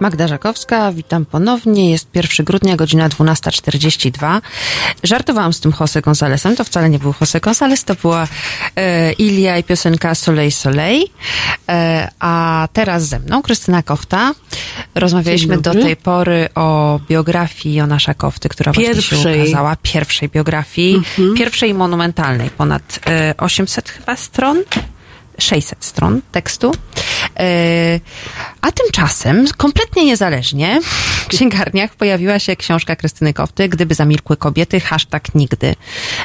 Magda Żakowska, witam ponownie. Jest 1 grudnia, godzina 12.42. Żartowałam z tym Jose Gonzalesem, to wcale nie był Jose Gonzales, to była e, Ilia i piosenka Soleil Soleil. E, a teraz ze mną Krystyna Kofta. Rozmawialiśmy do tej pory o biografii Jonasza Kofty, która właśnie się Pierwszej. ukazała. Pierwszej biografii, pierwszej monumentalnej, ponad e, 800 chyba stron. 600 stron tekstu. E, A tymczasem, kompletnie niezależnie, w księgarniach pojawiła się książka Krystyny Kofty, Gdyby zamilkły kobiety, hashtag nigdy.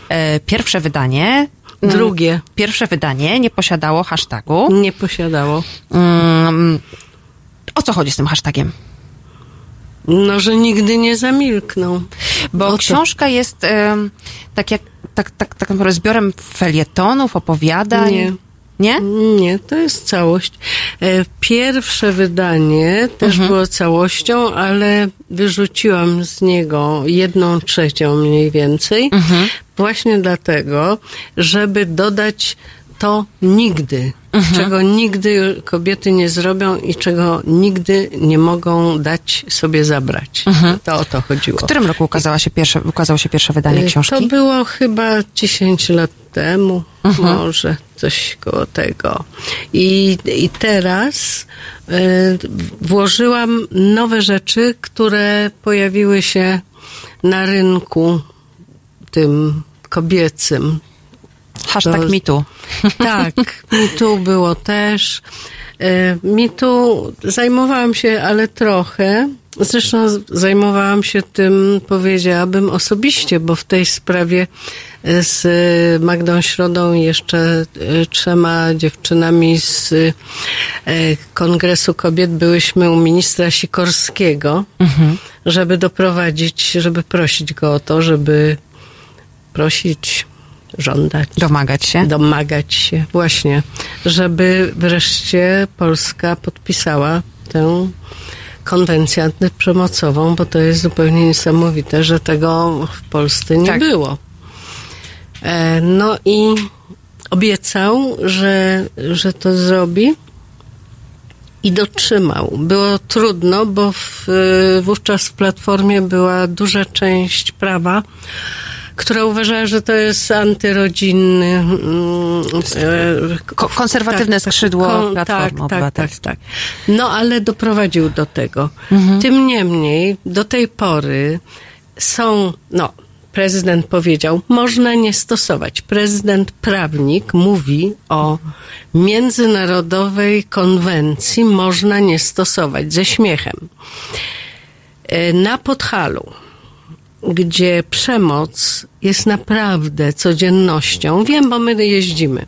E, Pierwsze wydanie... mm, Drugie Pierwsze wydanie nie posiadało hashtagu. nie posiadało. Mm, O co chodzi z tym hashtagiem? No, że nigdy nie zamilkną. Bo O to- książka jest em, tak jak tak, tak, tak naprawdę zbiorem felietonów, opowiadań. Nie. Nie? Nie, to jest całość. E, Pierwsze wydanie też Mhm. było całością, ale wyrzuciłam z niego jedną trzecią mniej więcej. Mhm. Właśnie dlatego, żeby dodać to nigdy. Mhm. Czego nigdy kobiety nie zrobią i czego nigdy nie mogą dać sobie zabrać. To o to chodziło. Mhm. W którym roku ukazała się pierwsze, ukazało się pierwsze wydanie E, książki? To było chyba 10 lat temu, Mhm. może coś koło tego. I, i teraz e, włożyłam nowe rzeczy, które pojawiły się na rynku tym kobiecym. Hashtag to- mitu. Tak, mi tu było też. E, Mi tu zajmowałam się, ale trochę. Zresztą zajmowałam się tym, powiedziałabym, osobiście, bo w tej sprawie e, z Magdą Środą i jeszcze e, trzema dziewczynami z Kongresu Kobiet byłyśmy u ministra Sikorskiego, żeby doprowadzić, żeby prosić go o to, żeby prosić, żądać Domagać się. domagać się właśnie, żeby wreszcie Polska podpisała tę konwencję antyprzemocową, bo to jest zupełnie niesamowite, że tego w Polsce nie Tak. było. E, No i obiecał, że, że to zrobi i dotrzymał. Było trudno, bo w, wówczas w Platformie była duża część prawa, która uważała, że to jest antyrodzinny. mm, e, Ko- konserwatywne skrzydło Platformy tak, tak, tak, Obywatelskiej. tak. No ale doprowadził do tego. Tym niemniej do tej pory są, no, prezydent powiedział, można nie stosować. Prezydent prawnik mówi o międzynarodowej konwencji można nie stosować ze śmiechem. E, Na Podhalu gdzie przemoc jest naprawdę codziennością. Wiem, bo my jeździmy.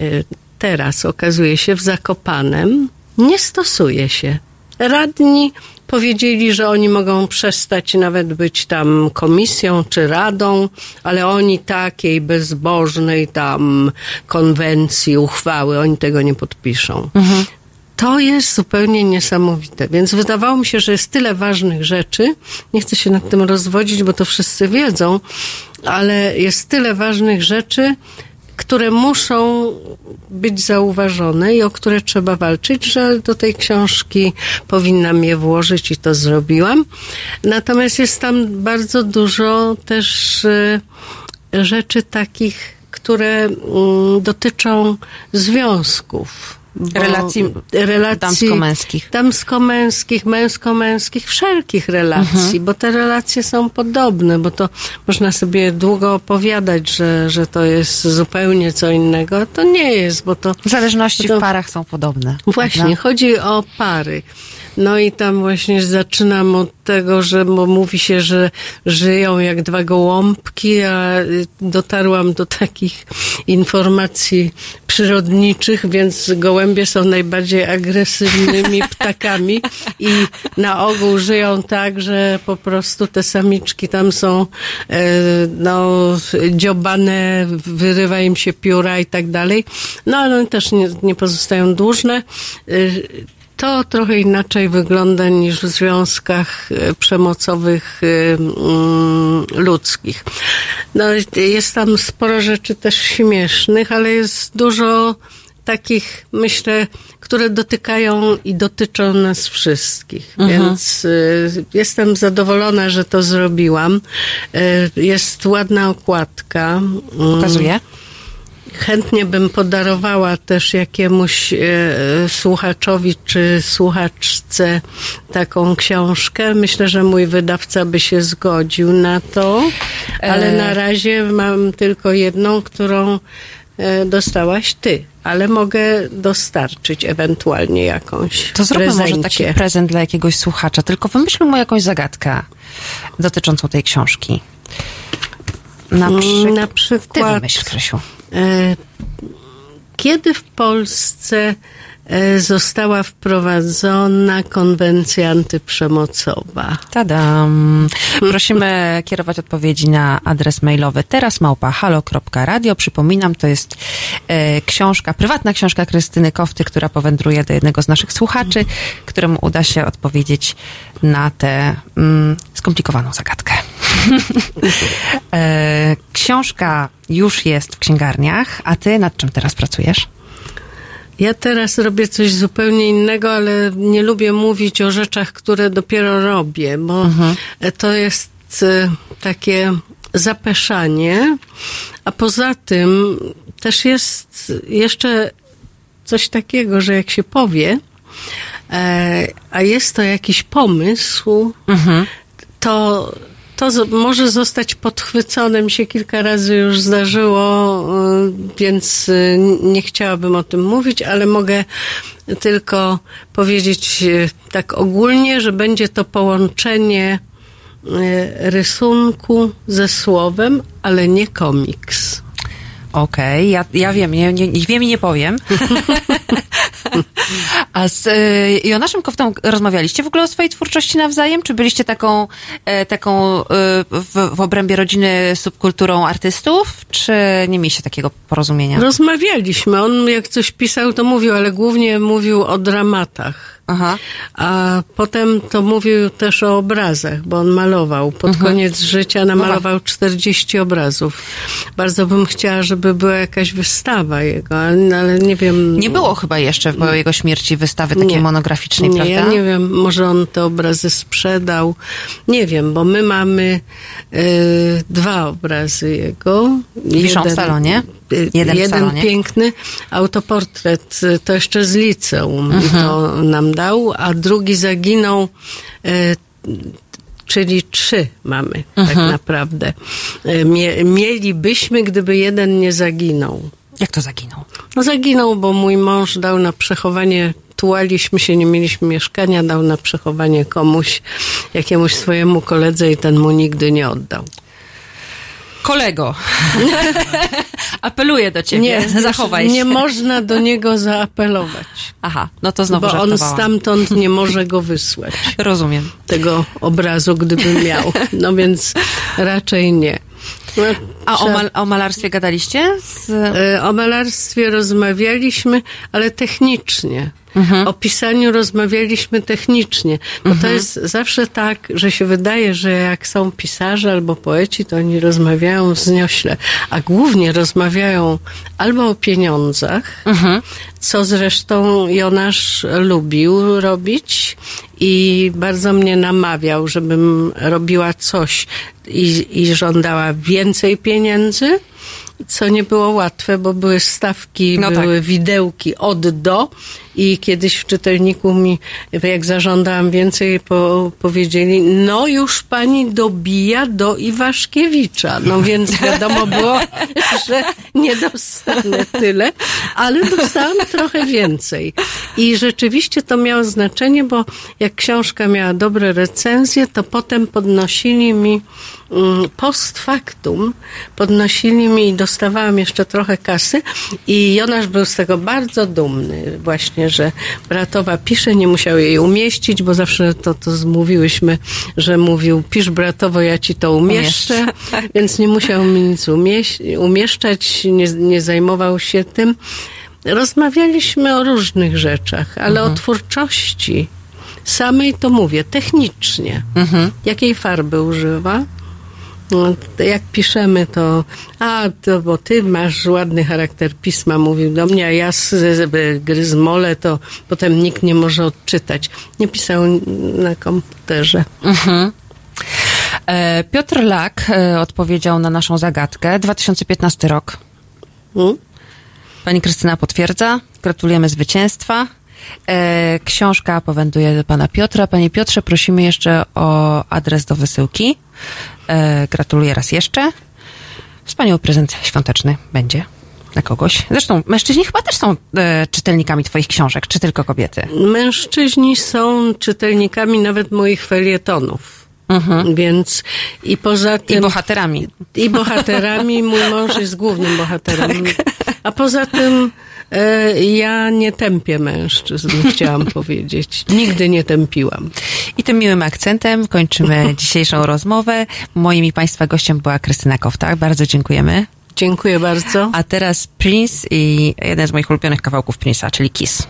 Y, Teraz okazuje się w Zakopanem nie stosuje się. Radni powiedzieli, że oni mogą przestać nawet być tam komisją czy radą, ale oni takiej bezbożnej tam konwencji, uchwały, oni tego nie podpiszą. To jest zupełnie niesamowite. Więc wydawało mi się, że jest tyle ważnych rzeczy. Nie chcę się nad tym rozwodzić, bo to wszyscy wiedzą, ale jest tyle ważnych rzeczy, które muszą być zauważone i o które trzeba walczyć, że do tej książki powinnam je włożyć i to zrobiłam. Natomiast jest tam bardzo dużo też e, rzeczy takich, które mm, dotyczą związków. Relacji relacji damsko-męskich. damsko-męskich, męsko-męskich, wszelkich relacji, Mhm. bo te relacje są podobne, bo to można sobie długo opowiadać, że, że to jest zupełnie co innego, a to nie jest, bo to Zależności to- w parach są podobne. Właśnie, prawda? chodzi o pary. No i tam właśnie zaczynam od tego, że mówi się, że żyją jak dwa gołąbki, a dotarłam do takich informacji przyrodniczych, więc gołębie są najbardziej agresywnymi ptakami i na ogół żyją tak, że po prostu te samiczki tam są e, no, dziobane, wyrywa im się pióra i tak dalej. No ale one też nie, nie pozostają dłużne. To trochę inaczej wygląda niż w związkach e, przemocowych e, mm, ludzkich. No, jest tam sporo rzeczy też śmiesznych, ale jest dużo takich, myślę, które dotykają i dotyczą nas wszystkich. Więc y, jestem zadowolona, że to zrobiłam. Y, jest ładna okładka. Mm, Pokazuje? Chętnie bym podarowała też jakiemuś e, słuchaczowi czy słuchaczce taką książkę. Myślę, że mój wydawca by się zgodził na to, ale E. na razie mam tylko jedną, którą e, dostałaś ty, ale mogę dostarczyć ewentualnie jakąś To może prezencie. taki prezent dla jakiegoś słuchacza, tylko wymyślmy mu jakąś zagadkę dotyczącą tej książki. Na, Mm, przyk- Na Ty przykład, wymyśl, Krysiu. e, kiedy w Polsce e, została wprowadzona konwencja antyprzemocowa? Tadam. Prosimy kierować odpowiedzi na adres mailowy teraz małpa halo.radio. Przypominam, to jest e, książka, prywatna książka Krystyny Kofty, która powędruje do jednego z naszych słuchaczy, któremu uda się odpowiedzieć na tę mm, skomplikowaną zagadkę. e, książka już jest w księgarniach, a ty nad czym teraz pracujesz? Ja teraz robię coś zupełnie innego, ale nie lubię mówić o rzeczach, które dopiero robię, bo to jest e, takie zapeszanie, a poza tym też jest jeszcze coś takiego, że jak się powie, e, a jest to jakiś pomysł, to, to może zostać podchwycone. Mi się kilka razy już zdarzyło, y, więc y, nie chciałabym o tym mówić, ale mogę tylko powiedzieć y, tak ogólnie, że będzie to połączenie rysunku ze słowem, ale nie komiks. Okej, ja, ja wiem, nie, nie wiem i nie powiem. A z y, Jonaszem Koftą rozmawialiście w ogóle o swojej twórczości nawzajem? Czy byliście taką, e, taką y, w, w obrębie rodziny subkulturą artystów? Czy nie mieliście takiego porozumienia? Rozmawialiśmy. On jak coś pisał, to mówił, ale głównie mówił o dramatach. Aha. A potem to mówił też o obrazach, bo on malował. Pod Mhm. koniec życia namalował 40 obrazów. Bardzo bym chciała, żeby była jakaś wystawa jego, ale, ale nie wiem. Nie było chyba jeszcze po jego śmierci wystawy takiej Nie. monograficznej, nie, prawda? ja nie wiem, może on te obrazy sprzedał. Nie wiem, bo my mamy y, dwa obrazy jego. Wiszą w salonie? Jeden jeden piękny autoportret, y, to jeszcze z liceum Mhm. to nam dał, a drugi zaginął y, Czyli trzy mamy tak Mhm. naprawdę. Y, Mie, mielibyśmy, gdyby jeden nie zaginął. Jak to zaginął? No zaginął, bo mój mąż dał na przechowanie, tułaliśmy się, nie mieliśmy mieszkania, dał na przechowanie komuś, jakiemuś swojemu koledze i ten mu nigdy nie oddał. Kolego, apeluję do ciebie, zachowaj nie się. można do niego zaapelować, Aha, no to znowu bo on stamtąd nie może go wysłać, Rozumiem. tego obrazu, gdyby miał. No więc raczej nie. No, A o, mal, o malarstwie gadaliście? Z... E, O malarstwie rozmawialiśmy, ale technicznie. Mhm. O pisaniu rozmawialiśmy technicznie. Bo to jest zawsze tak, że się wydaje, że jak są pisarze albo poeci, to oni rozmawiają wzniośle, a głównie rozmawiają albo o pieniądzach, Mhm. co zresztą Jonasz lubił robić i bardzo mnie namawiał, żebym robiła coś i, i żądała więcej pieniędzy, co nie było łatwe, bo były stawki, No były tak. widełki od do i kiedyś w czytelniku mi, jak zażądałam więcej, po, powiedzieli, no już pani dobija do Iwaszkiewicza. No więc wiadomo było, że nie dostanę tyle, ale dostałam trochę więcej. I rzeczywiście to miało znaczenie, bo jak książka miała dobre recenzje, to potem podnosili mi post factum, podnosili mi i dostawałam jeszcze trochę kasy i Jonasz był z tego bardzo dumny właśnie, że bratowa pisze, nie musiał jej umieścić, bo zawsze to, to zmówiłyśmy, że mówił pisz bratowo, ja ci to umieszczę, więc nie musiał mi nic umieszczać, nie, nie zajmował się tym. Rozmawialiśmy o różnych rzeczach, ale o twórczości samej to mówię, technicznie. Jakiej farby używa? No, jak piszemy, to a, to bo ty masz ładny charakter pisma, mówił do mnie, a ja z, z, gryzmolę, to potem nikt nie może odczytać. Nie pisał na komputerze. E, Piotr Lak e, odpowiedział na naszą zagadkę. 2015 rok. Mm? Pani Krystyna potwierdza. Gratulujemy zwycięstwa. E, książka powęduje do pana Piotra. Panie Piotrze, prosimy jeszcze o adres do wysyłki. E, gratuluję raz jeszcze. Wspaniały prezent świąteczny będzie. dla kogoś. Zresztą mężczyźni chyba też są e, czytelnikami twoich książek, czy tylko kobiety? Mężczyźni są czytelnikami nawet moich felietonów. Więc i poza tym. I bohaterami. I bohaterami. Mój mąż jest głównym bohaterem. A poza tym ja nie tępię mężczyzn, chciałam powiedzieć. Nigdy nie tępiłam. I tym miłym akcentem kończymy dzisiejszą rozmowę. Moim i Państwa gościem była Krystyna Kowta. Bardzo dziękujemy. Dziękuję bardzo. A teraz Prince i jeden z moich ulubionych kawałków Prince'a, czyli Kiss.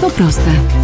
To proste.